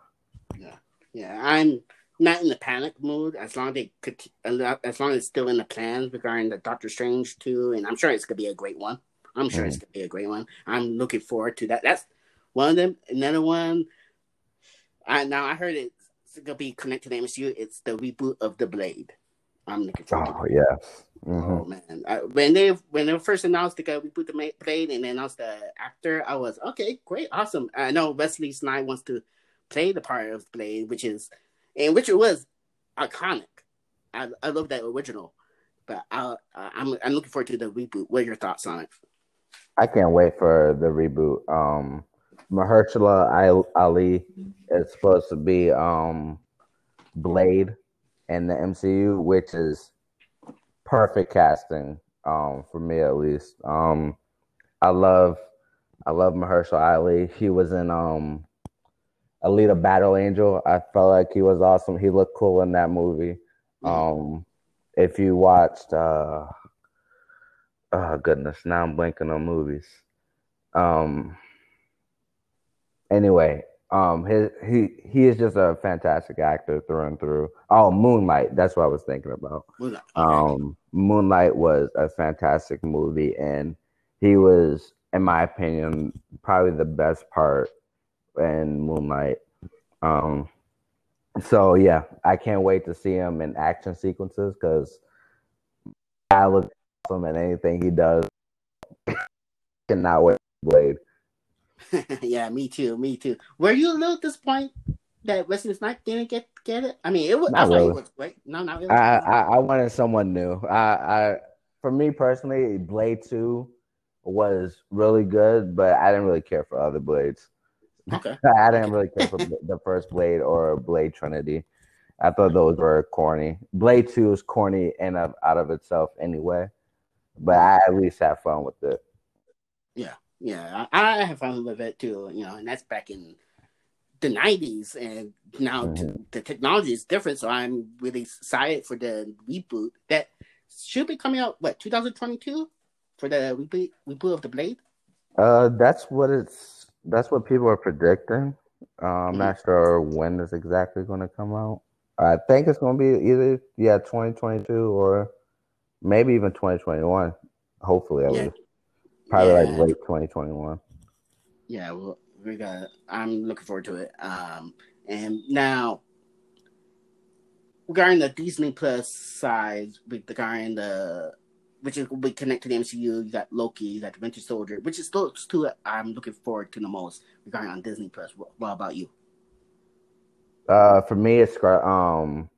Yeah, yeah, I'm not in the panic mood as long as they could as long as it's still in the plans regarding the Doctor Strange too, and I'm sure it's gonna be a great one. I'm sure mm. it's gonna be a great one. I'm looking forward to that. That's one of them. Another one. I now I heard it's gonna be connected to the MCU. It's the reboot of the Blade. I'm looking forward. Oh yes. Mm-hmm. Oh man, I, when they when they first announced the guy reboot the Blade and announced the actor, I was okay, great, awesome. I know Wesley Snipes wants to play the part of Blade, which is and which it was iconic. I, I love that original, but I, I'm I'm looking forward to the reboot. What are your thoughts on it? I can't wait for the reboot. Um, Mahershala Ali is supposed to be um, Blade in the MCU, which is perfect casting um, for me at least. Um, I love I love Mahershala Ali. He was in um, Alita Battle Angel. I felt like he was awesome. He looked cool in that movie. Um, if you watched, uh, oh goodness, now I'm blanking on movies. Um. Anyway, um, his he he is just a fantastic actor through and through. Oh, Moonlight. That's what I was thinking about. Moonlight. Um, Moonlight was a fantastic movie, and he was, in my opinion, probably the best part in Moonlight. Um, so yeah, I can't wait to see him in action sequences because I look awesome in anything he does. Cannot wait Blade. yeah, me too. Me too. Were you a little disappointed that Wesley Snipes didn't get get it? I mean, it was. Not really. it was great. No, not really. I, I I wanted someone new. I I for me personally, Blade Two was really good, but I didn't really care for other Blades. okay. I didn't really care for the first Blade or Blade Trinity. I thought those were corny. Blade Two is corny and out of itself anyway, but I at least had fun with it. Yeah, I, I have fun with it too. You know, and that's back in the '90s, and now t- Mhm. the technology is different. So I'm really excited for the reboot that should be coming out. What 2022 for the reboot reboot of the Blade? Uh, that's what it's. That's what people are predicting. Uh, I'm not sure when it's exactly going to come out. I think it's going to be either yeah 2022 or maybe even 2021. Hopefully, at Yeah. least probably Yeah. like late 2021. Yeah, well, we got. I'm looking forward to it. Um, and now regarding the Disney Plus side, with regarding the which is will be connected to the MCU, you got Loki, you got the Winter Soldier, which is those two that I'm looking forward to the most regarding on Disney Plus. What, what about you? Uh, for me, it's Scar- um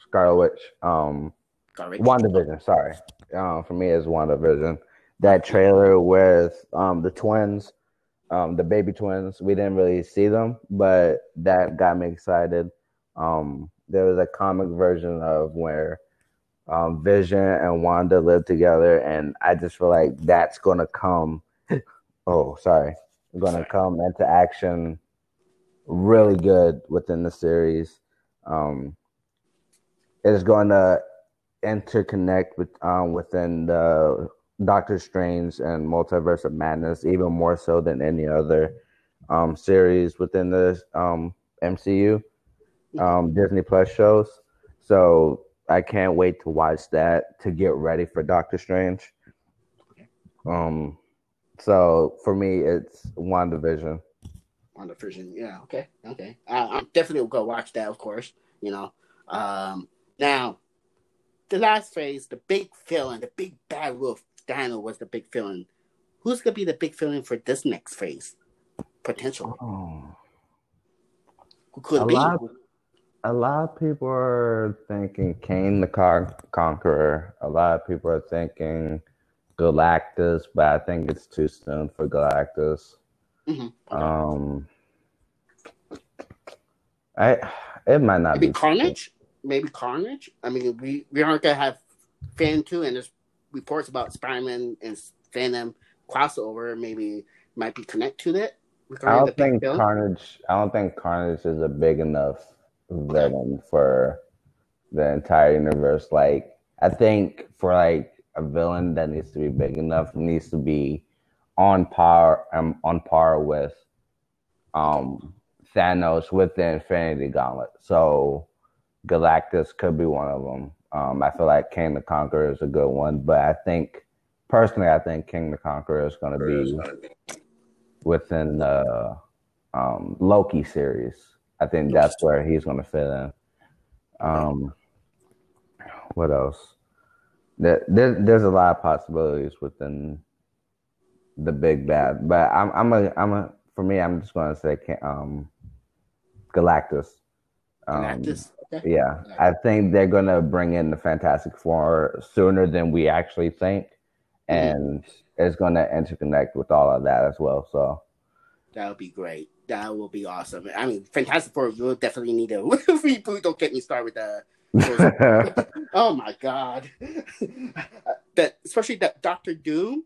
Scarlet Witch. Um, Garbage? WandaVision. Sorry. Um, for me, it's WandaVision. That trailer with um the twins, um the baby twins. We didn't really see them, but that got me excited. Um, there was a comic version of where um Vision and Wanda live together, and I just feel like that's gonna come. Oh, sorry, gonna come into action really good within the series. Um, it is going to interconnect with um, within the Doctor Strange and Multiverse of Madness even more so than any other um, series within the um, MCU um, Disney Plus shows. So I can't wait to watch that to get ready for Doctor Strange. Um, so for me, it's WandaVision. on the version. Yeah, okay, okay. Uh, I'm definitely will go watch that, of course. You know, um, now the last phase, the big villain, the big bad wolf, Daniel was the big villain. Who's gonna be the big villain for this next phase? Potentially, Oh. who could A be? lot- A lot of people are thinking Kang the Con- Conqueror. A lot of people are thinking Galactus, but I think it's too soon for Galactus. Mhm. Um, I it might not Maybe be Carnage. Maybe Carnage. I mean, we we aren't gonna have Fan two, and there's reports about Spider-Man and Venom crossover. Maybe might be connect to that. I don't think. Carnage. I don't think Carnage is a big enough villain for the entire universe. Like, I think for like a villain that needs to be big enough needs to be on par um, on par with um Thanos with the Infinity Gauntlet. So Galactus could be one of them. Um, I feel like Kang the Conqueror is a good one, but I think personally, I think Kang the Conqueror is going to be within the um, Loki series. I think that's where he's going to fit in. Um, what else? There, there, there's a lot of possibilities within the big bad, but I'm, I'm a, I'm a, for me, I'm just going to say um, Galactus. Um, Galactus. Okay. yeah, I think they're gonna bring in the Fantastic Four sooner than we actually think, mm-hmm. and it's gonna interconnect with all of that as well. So That would be great. That will be awesome. I mean, Fantastic Four will definitely need a reboot. Don't get me started with the. oh my god, that especially that Doctor Doom.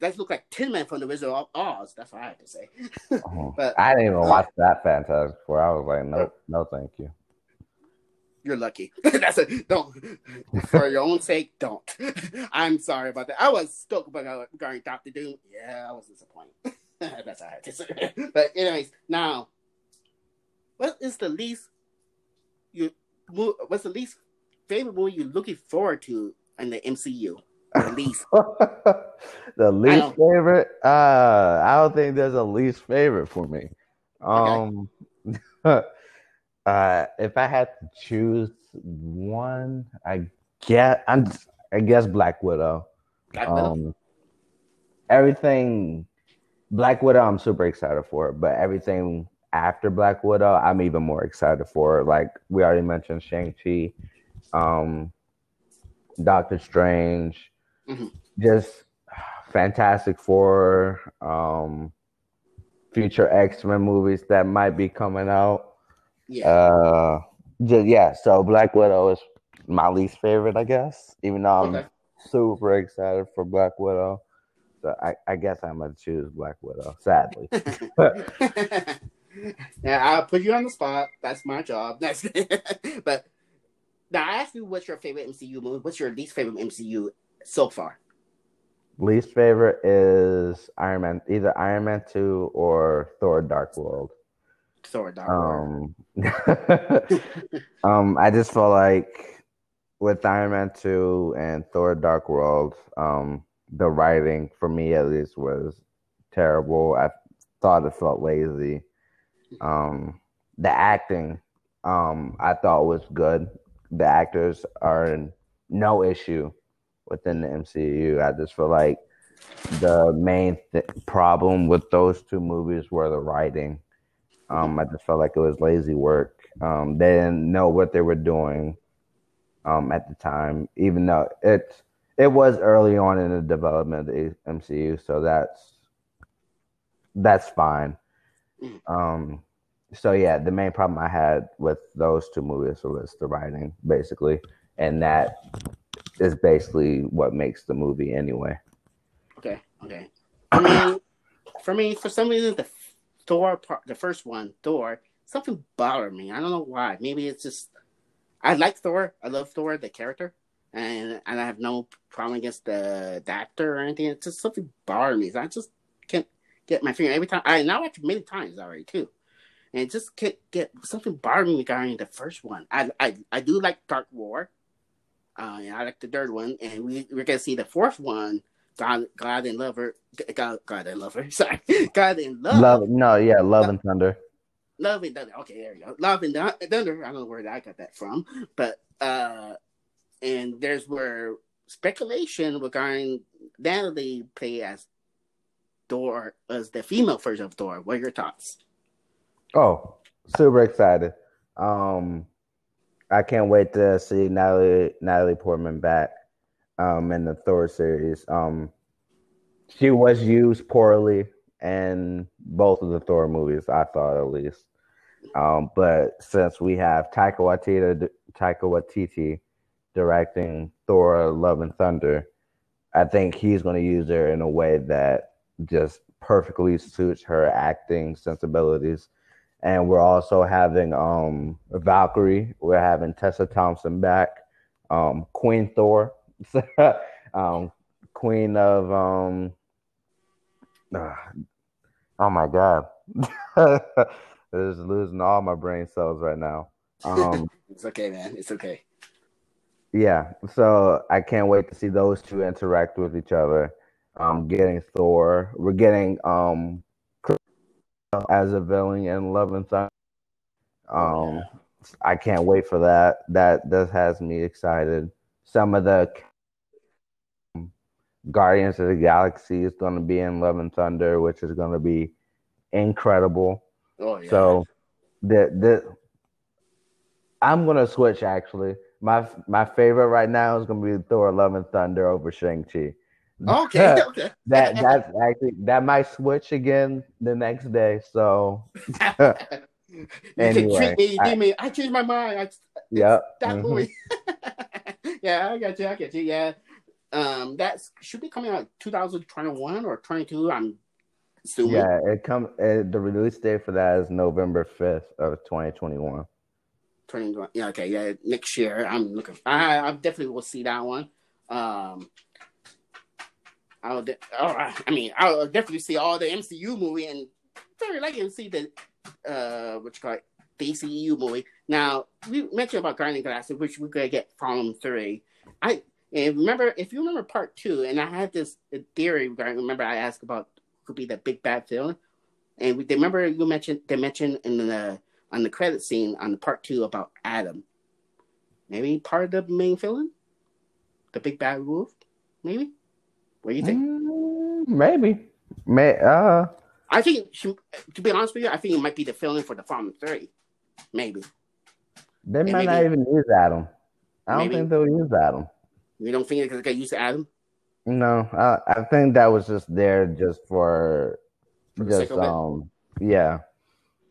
That look like Tin Man from the Wizard of Oz. That's what I have to say. Oh, but- I didn't even uh, watch that Fantastic Four. I was like, no, no, thank you. You're lucky. That's a don't for your own sake. Don't. I'm sorry about that. I was stoked about regarding Doctor Doom. Yeah, I was disappointed. That's all I had to say. But anyways, now, what is the least you? What's the least favorite movie you're looking forward to in the MCU? The least. the least favorite? Uh, I don't think there's a least favorite for me. Um, okay. Uh, if I had to choose one, I get I'm I guess Black Widow. Black Widow. Um, everything Black Widow, I'm super excited for, but everything after Black Widow, I'm even more excited for. Like we already mentioned, Shang Chi, um, Doctor Strange, mm-hmm. just Fantastic Four, um, future X Men movies that might be coming out. Yeah. Uh, just, yeah. So Black Widow is my least favorite, I guess. Even though I'm okay. super excited for Black Widow. So I, I guess I'm gonna choose Black Widow, sadly. yeah, I'll put you on the spot. That's my job. That's but now I ask you what's your favorite MCU movie? What's your least favorite MCU so far? Least favorite is Iron Man, either Iron Man 2 or Thor Dark World. Thor Dark um, um I just feel like with Iron Man 2 and Thor Dark World, um, the writing for me at least was terrible. I thought it felt lazy. Um, the acting, um, I thought was good. The actors are no issue within the MCU. I just feel like the main th- problem with those two movies were the writing. Um, I just felt like it was lazy work. Um, they didn't know what they were doing um, at the time, even though it's it was early on in the development of the MCU, so that's that's fine. Um, so yeah, the main problem I had with those two movies was the writing, basically, and that is basically what makes the movie anyway. Okay, okay. I mean, for me, for some reason, the Thor part, the first one, Thor, something bothered me. I don't know why. Maybe it's just I like Thor. I love Thor, the character and and I have no problem against the, the actor or anything. It's just something bothers me. I just can't get my finger every time. I now watched many times already too, and it just can't get something bothering me regarding the first one. I I I do like Dark World. Uh, I like the third one, and we we're gonna see the fourth one. God, God and Lover, God, God and Lover. Sorry, God and Love. Love, no, yeah, Love and Thunder. Love and Thunder. Okay, there you go. Love and Thunder. I don't know where I got that from, but uh, and there's where speculation regarding Natalie play as Thor as the female version of Thor. What are your thoughts? Oh, super excited. Um I can't wait to see Natalie Natalie Portman back um in the Thor series. Um she was used poorly in both of the Thor movies, I thought at least. Um, but since we have Taika Waititi, Taika Waititi directing Thor: Love and Thunder, I think he's going to use her in a way that just perfectly suits her acting sensibilities. And we're also having um, Valkyrie. We're having Tessa Thompson back, um, Queen Thor, um, Queen of um, uh, oh my god, just losing all my brain cells right now. Um, it's okay, man. It's okay. Yeah, so I can't wait to see those two interact with each other. Um, getting Thor, we're getting um as a villain in Love and Thunder. Um, yeah. I can't wait for that. That that has me excited. Some of the Guardians of the Galaxy is going to be in Love and Thunder, which is going to be incredible. Oh yeah. So the the I'm going to switch actually my my favorite right now is gonna be Thor: Love and Thunder over Shang Chi. Okay, okay. that that's actually that might switch again the next day. So anyway, me, I, me. I changed my mind. I, yeah, that mm-hmm. movie. yeah, I got you. I got you. Yeah, um, that should be coming out 2021 or 22. I'm assuming. Yeah, it come. It, the release date for that is November 5th of 2021. 2021. Yeah, okay, yeah, next year. I'm looking. I, I definitely will see that one. Um, I'll de- oh, I mean, I'll definitely see all the MCU movie and very likely to see the uh, what you call it, DCU movie. Now we mentioned about Guardian Galaxy, which we're gonna get from three. I and remember if you remember part two, and I had this theory regarding. Remember, I asked about could be the big bad villain, and we, remember you mentioned they mentioned in the on the credit scene on the part two about Adam. Maybe part of the main villain, the big bad wolf. Maybe. What do you think? Mm, maybe. May uh. I think, to be honest with you, I think it might be the villain for the Farm Three. Maybe. They might maybe, not even use Adam. I don't maybe. think they'll use Adam. You don't think they're gonna use Adam? No, I, I think that was just there just for, for just um yeah.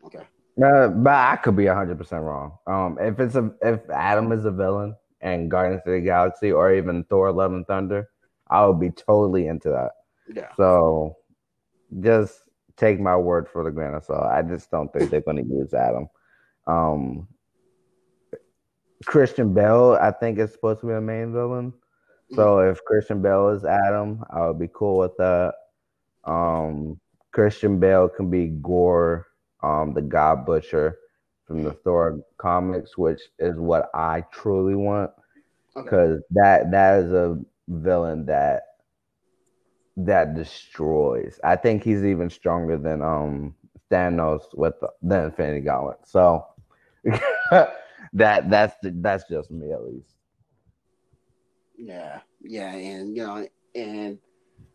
Okay. Uh, but I could be hundred percent wrong. Um, if it's a if Adam is a villain and Guardians of the Galaxy or even Thor: Love and Thunder, I would be totally into that. Yeah. So, just take my word for the grain of salt. I just don't think they're going to use Adam. Um, Christian Bale, I think, is supposed to be a main villain. So mm-hmm. if Christian Bale is Adam, I would be cool with that. Um, Christian Bale can be Gorr, um, the God Butcher from the Thor comics, which is what I truly want, because okay. that that is a villain that that destroys. I think he's even stronger than um Thanos with the, the Infinity Gauntlet. So that that's the, that's just me at least. Yeah, yeah, and you know, and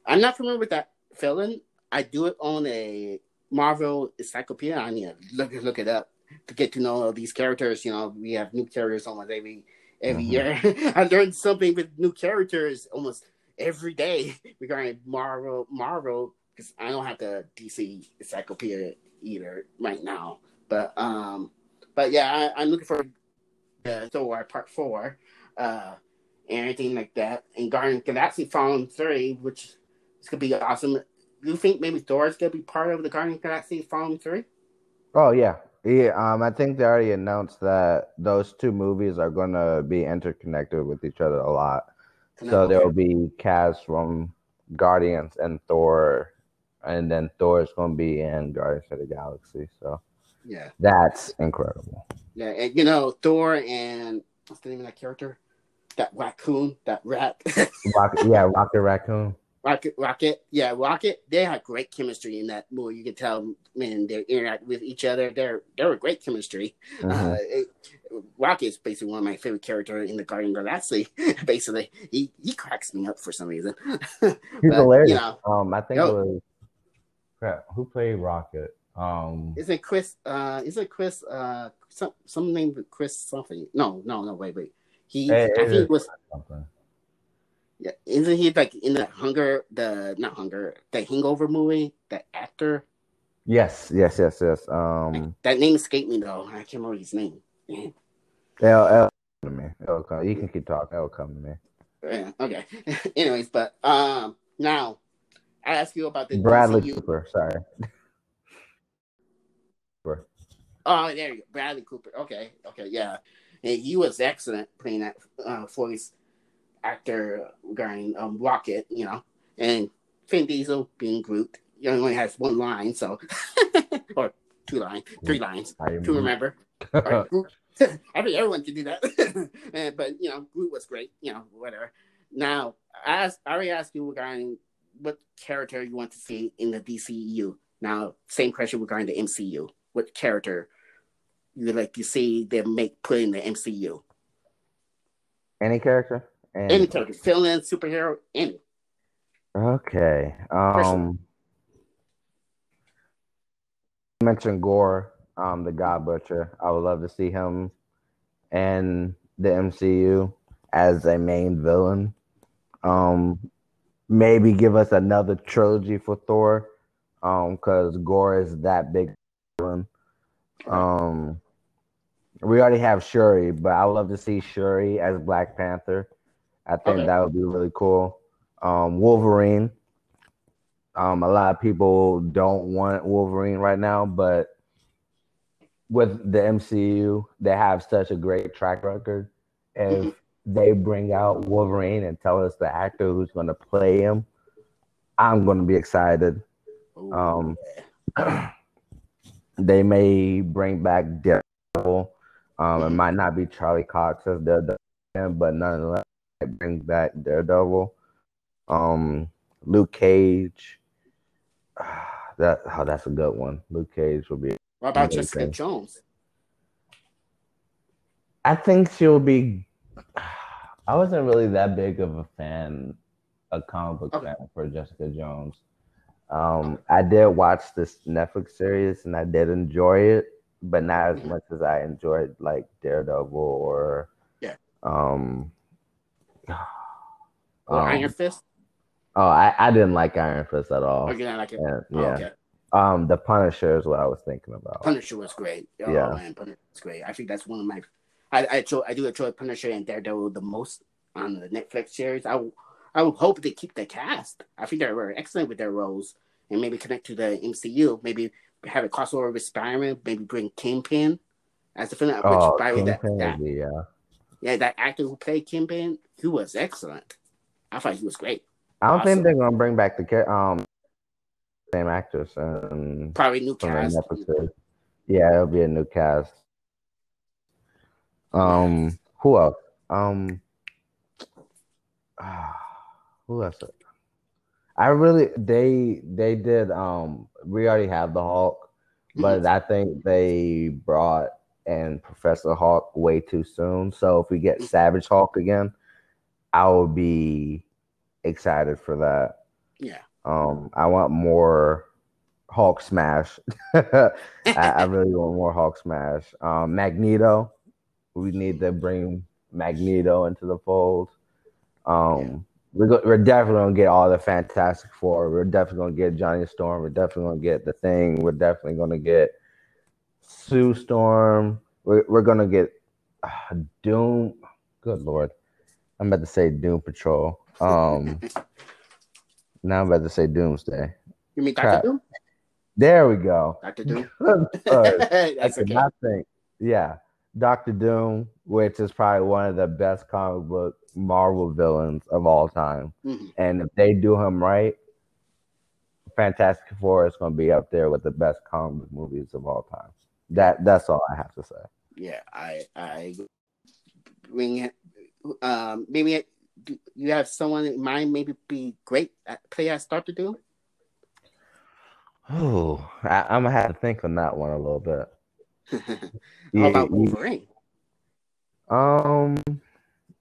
I'm not familiar with that feeling. I do it on a Marvel encyclopedia. I need to look look it up to get to know all these characters. You know, we have new characters almost every every mm-hmm. year. I learned something with new characters almost every day regarding Marvel. Marvel because I don't have the DC encyclopedia either right now. But um, but yeah, I, am looking for uh, Thor Part Four, uh, and anything like that. And Guardian Galaxy Volume Three, which is gonna be awesome. Do you think maybe Thor is gonna be part of the Guardian Galaxy Volume Three? Oh yeah, yeah. Um, I think they already announced that those two movies are gonna be interconnected with each other a lot. So there will be cast from Guardians and Thor, and then Thor is going to be in Guardians of the Galaxy. So yeah, that's incredible. Yeah, and you know Thor and what's the name of that character? That raccoon, that rat. Rocket, yeah, Rocket Raccoon. Rocket, Rocket, yeah, Rocket. They had great chemistry in that movie. You can tell, man, they interact with each other. They're they're a great chemistry. Mm-hmm. Uh, it, Rocket is basically one of my favorite characters in the Guardian Galaxy. basically, he he cracks me up for some reason. He's but, hilarious. You know, um, I think it was crap. Who played Rocket? Um, is it Chris? Uh, is it Chris? Uh, some some name Chris something? No, no, no. Wait, wait. He, I think it was something. Yeah, isn't he like in the Hunger, the not Hunger, the Hangover movie? That actor. Yes, yes, yes, yes. Um, that name escaped me though. I can't remember his name. L L to me. It'll come. You can keep talking. It'll come to me. Yeah. Okay. Anyways, but um, now I ask you about the Bradley DCU. Cooper. Sorry. Oh, there you go, Bradley Cooper. Okay, okay, yeah, and he was excellent playing that uh, voice actor regarding um, Rocket, you know, and Vin Diesel being Groot. He only has one line, so or two lines, three lines to remember. I think everyone can do that, but you know, Groot was great. You know, whatever. Now, I, asked, I already asked you regarding what character you want to see in the DCU. Now, same question regarding the MCU. What character you like you see them make put in the MCU? Any character? And... Any character, fill in superhero, any. Okay. Um you mentioned Gorr, um, the God Butcher. I would love to see him in the MCU as a main villain. Um maybe give us another trilogy for Thor. Um, because Gorr is that big villain. Um we already have Shuri, but I would love to see Shuri as Black Panther. I think okay. that would be really cool. Um, Wolverine. Um, a lot of people don't want Wolverine right now, but with the MCU, they have such a great track record. If mm-hmm. they bring out Wolverine and tell us the actor who's going to play him, I'm going to be excited. Um, they may bring back Daredevil. Um, it Mhm. might not be Charlie Cox as Daredevil, but nonetheless, bring back Daredevil. Um, Luke Cage. That oh, that's a good one. Luke Cage will be. what about amazing. Jessica Jones? I think she'll be. I wasn't really that big of a fan, a comic book Okay. fan for Jessica Jones. Um, I did watch this Netflix series and I did enjoy it, but not as much as I enjoyed like Daredevil or Yeah. Um, Or um, Iron Fist? oh, I, I didn't like Iron Fist at all. You not like it? And, Oh, yeah. okay. Um, The Punisher is what I was thinking about. Punisher was great. Oh Yeah. man, Punisher was great. I think that's one of my. I I, enjoy, I do enjoy Punisher and Daredevil the most on the Netflix series. I I would hope they keep the cast. I think they were excellent with their roles and maybe connect to the MCU. Maybe have a crossover with Spider-Man. Maybe bring Kingpin as the film. Oh, way, that, that be, yeah. yeah that actor who played Kingpin, he was excellent. I thought he was great. I don't Awesome. think they're gonna bring back the um same actress and Probably new cast. Yeah, it'll be a new cast. Um, who else? Um, who else? I really they they did. Um, we already have the Hulk, but I think they brought in Professor Hulk way too soon. So if we get Savage Hulk again, I will be excited for that. Yeah. Um, I want more Hulk smash. I, I really want more Hulk smash. Um, Magneto, we need to bring Magneto into the fold. Um, we're go- we're definitely gonna get all the Fantastic Four. We're definitely gonna get Johnny Storm. We're definitely gonna get the Thing. We're definitely gonna get Sue Storm. We're we're gonna get uh, Doom. Good lord, I'm about to say Doom Patrol. Um, now I'm about to say Doomsday. You mean Doctor Doom? There we go. Doctor Doom. I That's could okay. not think. Yeah, Doctor Doom, which is probably one of the best comic book Marvel villains of all time. Mhm. And if they do him right, Fantastic Four is going to be up there with the best comic movies of all time. That that's all I have to say. Yeah, I I bring it. Um, maybe you have someone in mind. Maybe be great at play as Doctor Doom. Oh, I'm gonna have to think on that one a little bit. How Yeah, about Wolverine? Um,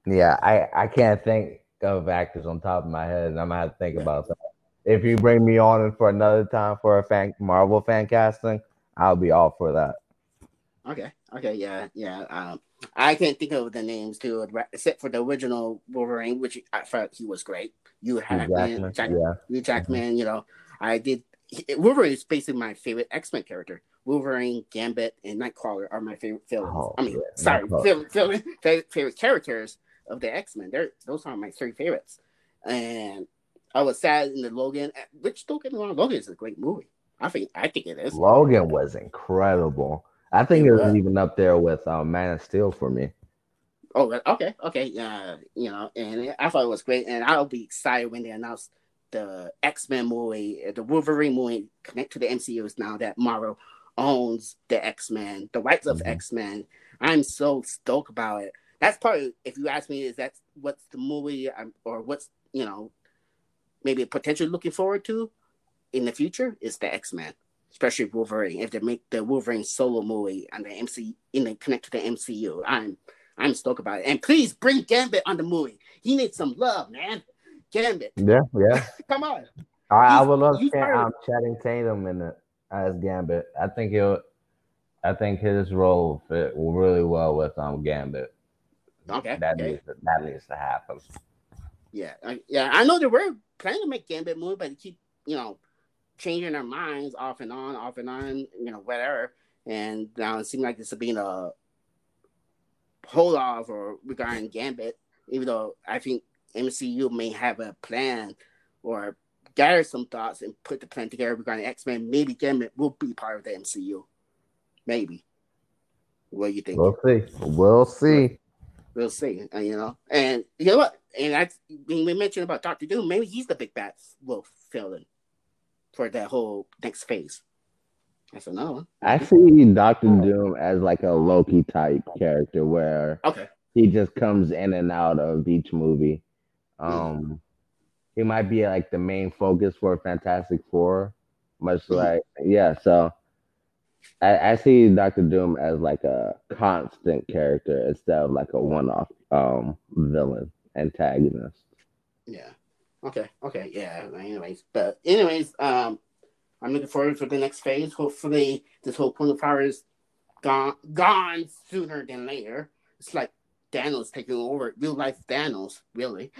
yeah, I I can't think of actors on top of my head, and I'm gonna have to think about that. If you bring me on for another time for a fan Marvel fan casting, I'll be all for that. Okay, okay, yeah, yeah. Um, I can't think of the names too, except for the original Wolverine, which I thought he was great. You had Jack, yeah, Hugh Jackman. You know, I did. Wolverine is basically my favorite X Men character. Wolverine, Gambit, and Nightcrawler are my favorite villains. Oh, I mean, yeah, sorry, favorite, favorite, favorite, characters of the X Men. They're those are my three favorites. And I was sad in the Logan, which don't get me wrong, Logan is a great movie. I think I think it is. Logan was incredible. I think It it was was. even up there with um, Man of Steel for me. Oh, okay, okay, yeah, you know, and I thought it was great, and I'll be excited when they announce the X Men movie, the Wolverine movie, connect to the MCUs now that Marvel owns the X Men, the rights of Mhm. X Men. I'm so stoked about it. That's probably, if you ask me, is that what's the movie um, or what's you know maybe potentially looking forward to in the future is the X Men, especially Wolverine. If they make the Wolverine solo movie and the MC in the connect to the MCU, I'm I'm stoked about it. And please bring Gambit on the movie. He needs some love, man. Gambit, Yeah, yeah. come on. I, I would love part of- um, Channing Tatum in it as Gambit. I think he'll. I think his role fit really well with um Gambit. Okay, That okay. needs to, that needs to happen. Yeah, I, yeah. I know they were planning to make Gambit movie, but they keep you know changing their minds off and on, off and on, you know, whatever. And now it seems like it's being a hold off or regarding Gambit, even though I think MCU may have a plan or gather some thoughts and put the plan together regarding X Men. Maybe Gambit will be part of the MCU. Maybe. What do you think? We'll see. We'll see. We'll see. And, you know, and you know what? and that's when we mentioned about Doctor Doom. Maybe he's the big bad wolf villain for that whole next phase. That's another one. I see Doctor Doom as like a Loki type character where okay he just comes in and out of each movie. Um, he might be like the main focus for Fantastic Four, much mm-hmm. like yeah. So I, I, see Doctor Doom as like a constant character instead of like a one-off um villain antagonist. Yeah. Okay. Okay. Yeah. Anyways, but anyways, um, I'm looking forward for the next phase. Hopefully, this whole point of power is gone gone sooner than later. It's like Thanos taking over, real life Thanos, really,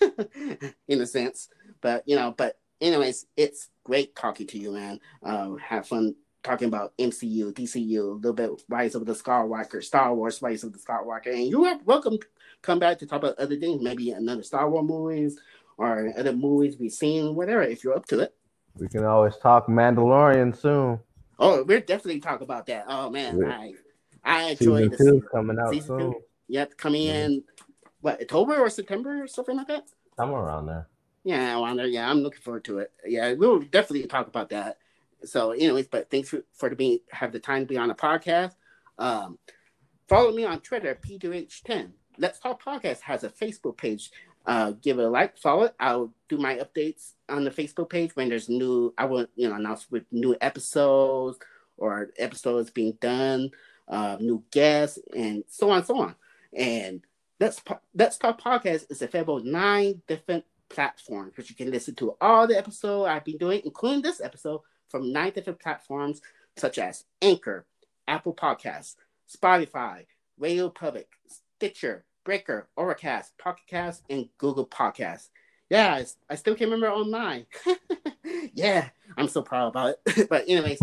in a sense. But you know, but anyways, it's great talking to you, man. Um, have fun talking about MCU, DCU, a little bit Rise of the Skywalker, Star Wars, Rise of the Skywalker, and you are welcome to come back to talk about other things, maybe another Star Wars movies or other movies we've seen, whatever, if you're up to it. We can always talk Mandalorian soon. Oh, we're definitely talk about that. Oh man, I I enjoy this two coming out soon. Two. Yep, coming mm-hmm. in what October or September or something like that. Somewhere around there. Yeah, around there. Yeah, I'm looking forward to it. Yeah, we'll definitely talk about that. So, anyways, but thanks for, for to be have the time to be on the podcast. Um, follow me on Twitter, P2H10. Let's Talk Podcast has a Facebook page. Uh, give it a like, follow it. I'll do my updates on the Facebook page when there's new. I will, you know, announce with new episodes or episodes being done, uh, new guests, and so on, so on. And that's that's Talk Podcast is available nine different platforms, which you can listen to all the episodes I've been doing, including this episode, from nine different platforms such as Anchor, Apple Podcasts, Spotify, Radio Public, Stitcher, Breaker, Overcast, Pocket Cast, and Google Podcasts. Yeah, I, I still can't remember online. yeah, I'm so proud about it. but anyways,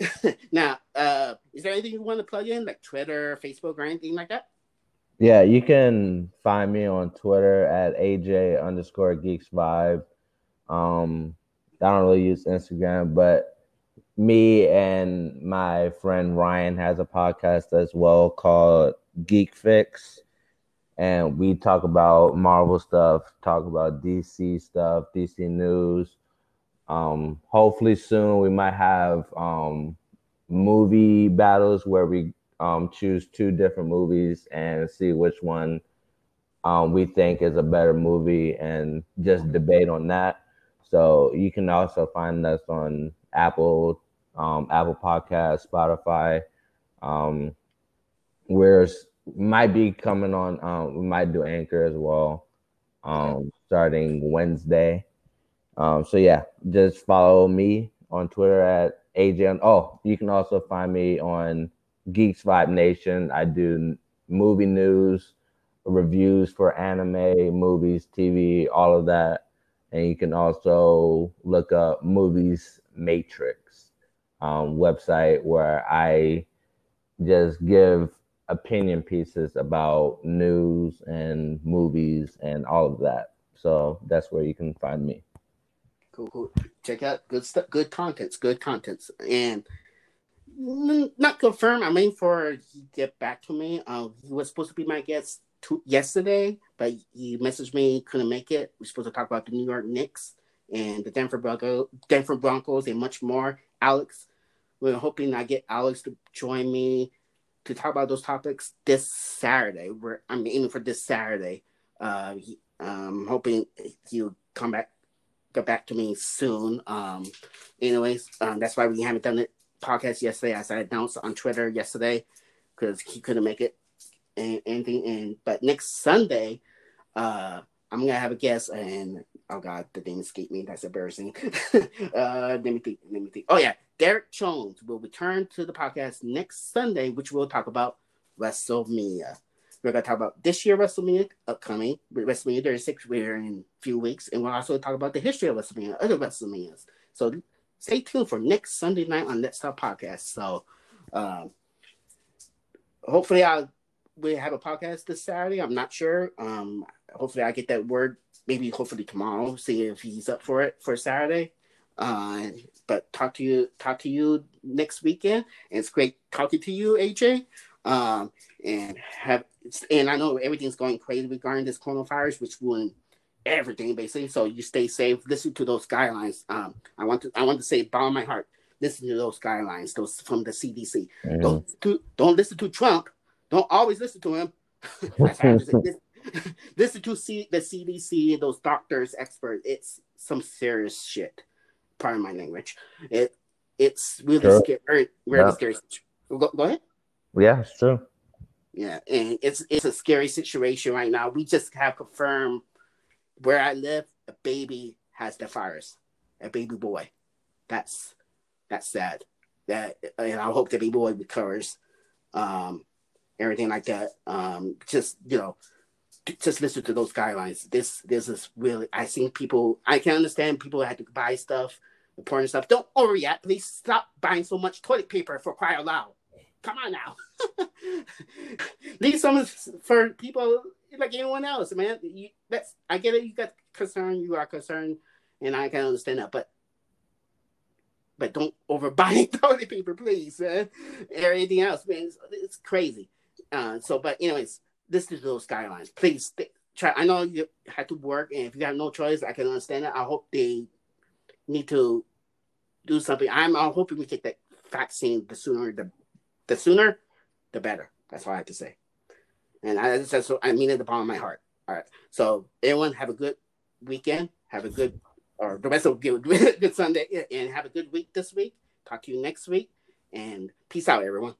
now, uh, is there anything you want to plug in, like Twitter, Facebook, or anything like that? Yeah, you can find me on Twitter at AJ underscore Geeks Vibe. Um, I don't really use Instagram, but me and my friend Ryan has a podcast as well called Geek Fix. And we talk about Marvel stuff, talk about DC stuff, DC news. Um, hopefully soon we might have um, movie battles where we um, choose two different movies and see which one um, we think is a better movie and just debate on that. So you can also find us on Apple, um, Apple Podcast, Spotify. Um, we're might be coming on. Um, we might do Anchor as well, um, starting Wednesday. Um, so yeah, just follow me on Twitter at AJ. Oh, you can also find me on Geeks Vibe Nation. I do movie news, reviews for anime, movies, TV, all of that. And you can also look up Movies Matrix um, website where I just give opinion pieces about news and movies and all of that. So that's where you can find me. Cool, cool. Check out good stuff, good contents, good contents, and not confirmed. I'm for he get back to me. Uh, he was supposed to be my guest to, yesterday, but he messaged me couldn't make it. We're supposed to talk about the New York Knicks and the Denver Broncos, Denver Broncos, and much more. Alex, we're hoping I get Alex to join me to talk about those topics this Saturday. We're I'm aiming for this Saturday. Uh, he, um, hoping he'll come back, get back to me soon. Um, anyways, um, that's why we haven't done it podcast yesterday, as I announced on Twitter yesterday, because he couldn't make it anything. And but next Sunday, uh, I'm gonna have a guest, and oh god, the name escaped me. That's embarrassing. uh, let me think. Let me think. Oh yeah, Derek Jones will return to the podcast next Sunday, which we'll talk about WrestleMania. We're gonna talk about this year WrestleMania upcoming WrestleMania 36. We're in a few weeks, and we'll also talk about the history of WrestleMania, other WrestleManias. So stay tuned for next Sunday night on Let's Talk Podcast. So, um, hopefully, I'll we have a podcast this Saturday. I'm not sure. Um, hopefully, I get that word. Maybe hopefully tomorrow. See if he's up for it for Saturday. Uh, but talk to you talk to you next weekend. And it's great talking to you, AJ. Um, and have and I know everything's going crazy regarding this coronavirus, which ruined everything basically. So you stay safe. Listen to those guidelines. Um, I want to I want to say, bottom my heart, listen to those guidelines, those from the CDC. Don't to, don't listen to Trump. Don't always listen to him. listen to C, the CDC and those doctors, experts. It's some serious shit. Pardon my language. It it's really sure. scary. Really yeah. scary. Go, go ahead. Yeah, it's true. Yeah, and it's it's a scary situation right now. We just have confirmed where I live, a baby has the virus, a baby boy. That's that's sad. That and I hope the baby boy recovers. Um, everything like that. Um, just you know, just listen to those guidelines. This this is really. I seen people. I can understand people had to buy stuff, important stuff. Don't overreact. Please stop buying so much toilet paper for cry out loud. Come on now. Leave some for people like anyone else, man. You, that's I get it. You got concern. You are concerned, and I can understand that. But but don't overbuy toilet paper, please, man. Or anything else, man. It's, it's crazy. Uh, so, but anyways, this is those guidelines. Please th- try. I know you had to work, and if you have no choice, I can understand it. I hope they need to do something. I'm, I'm hoping we get that vaccine the sooner the the sooner the better. That's all I have to say. And I just said so I mean it the bottom of my heart. All right. So everyone have a good weekend. Have a good or the rest of good good Sunday and have a good week this week. Talk to you next week and peace out everyone.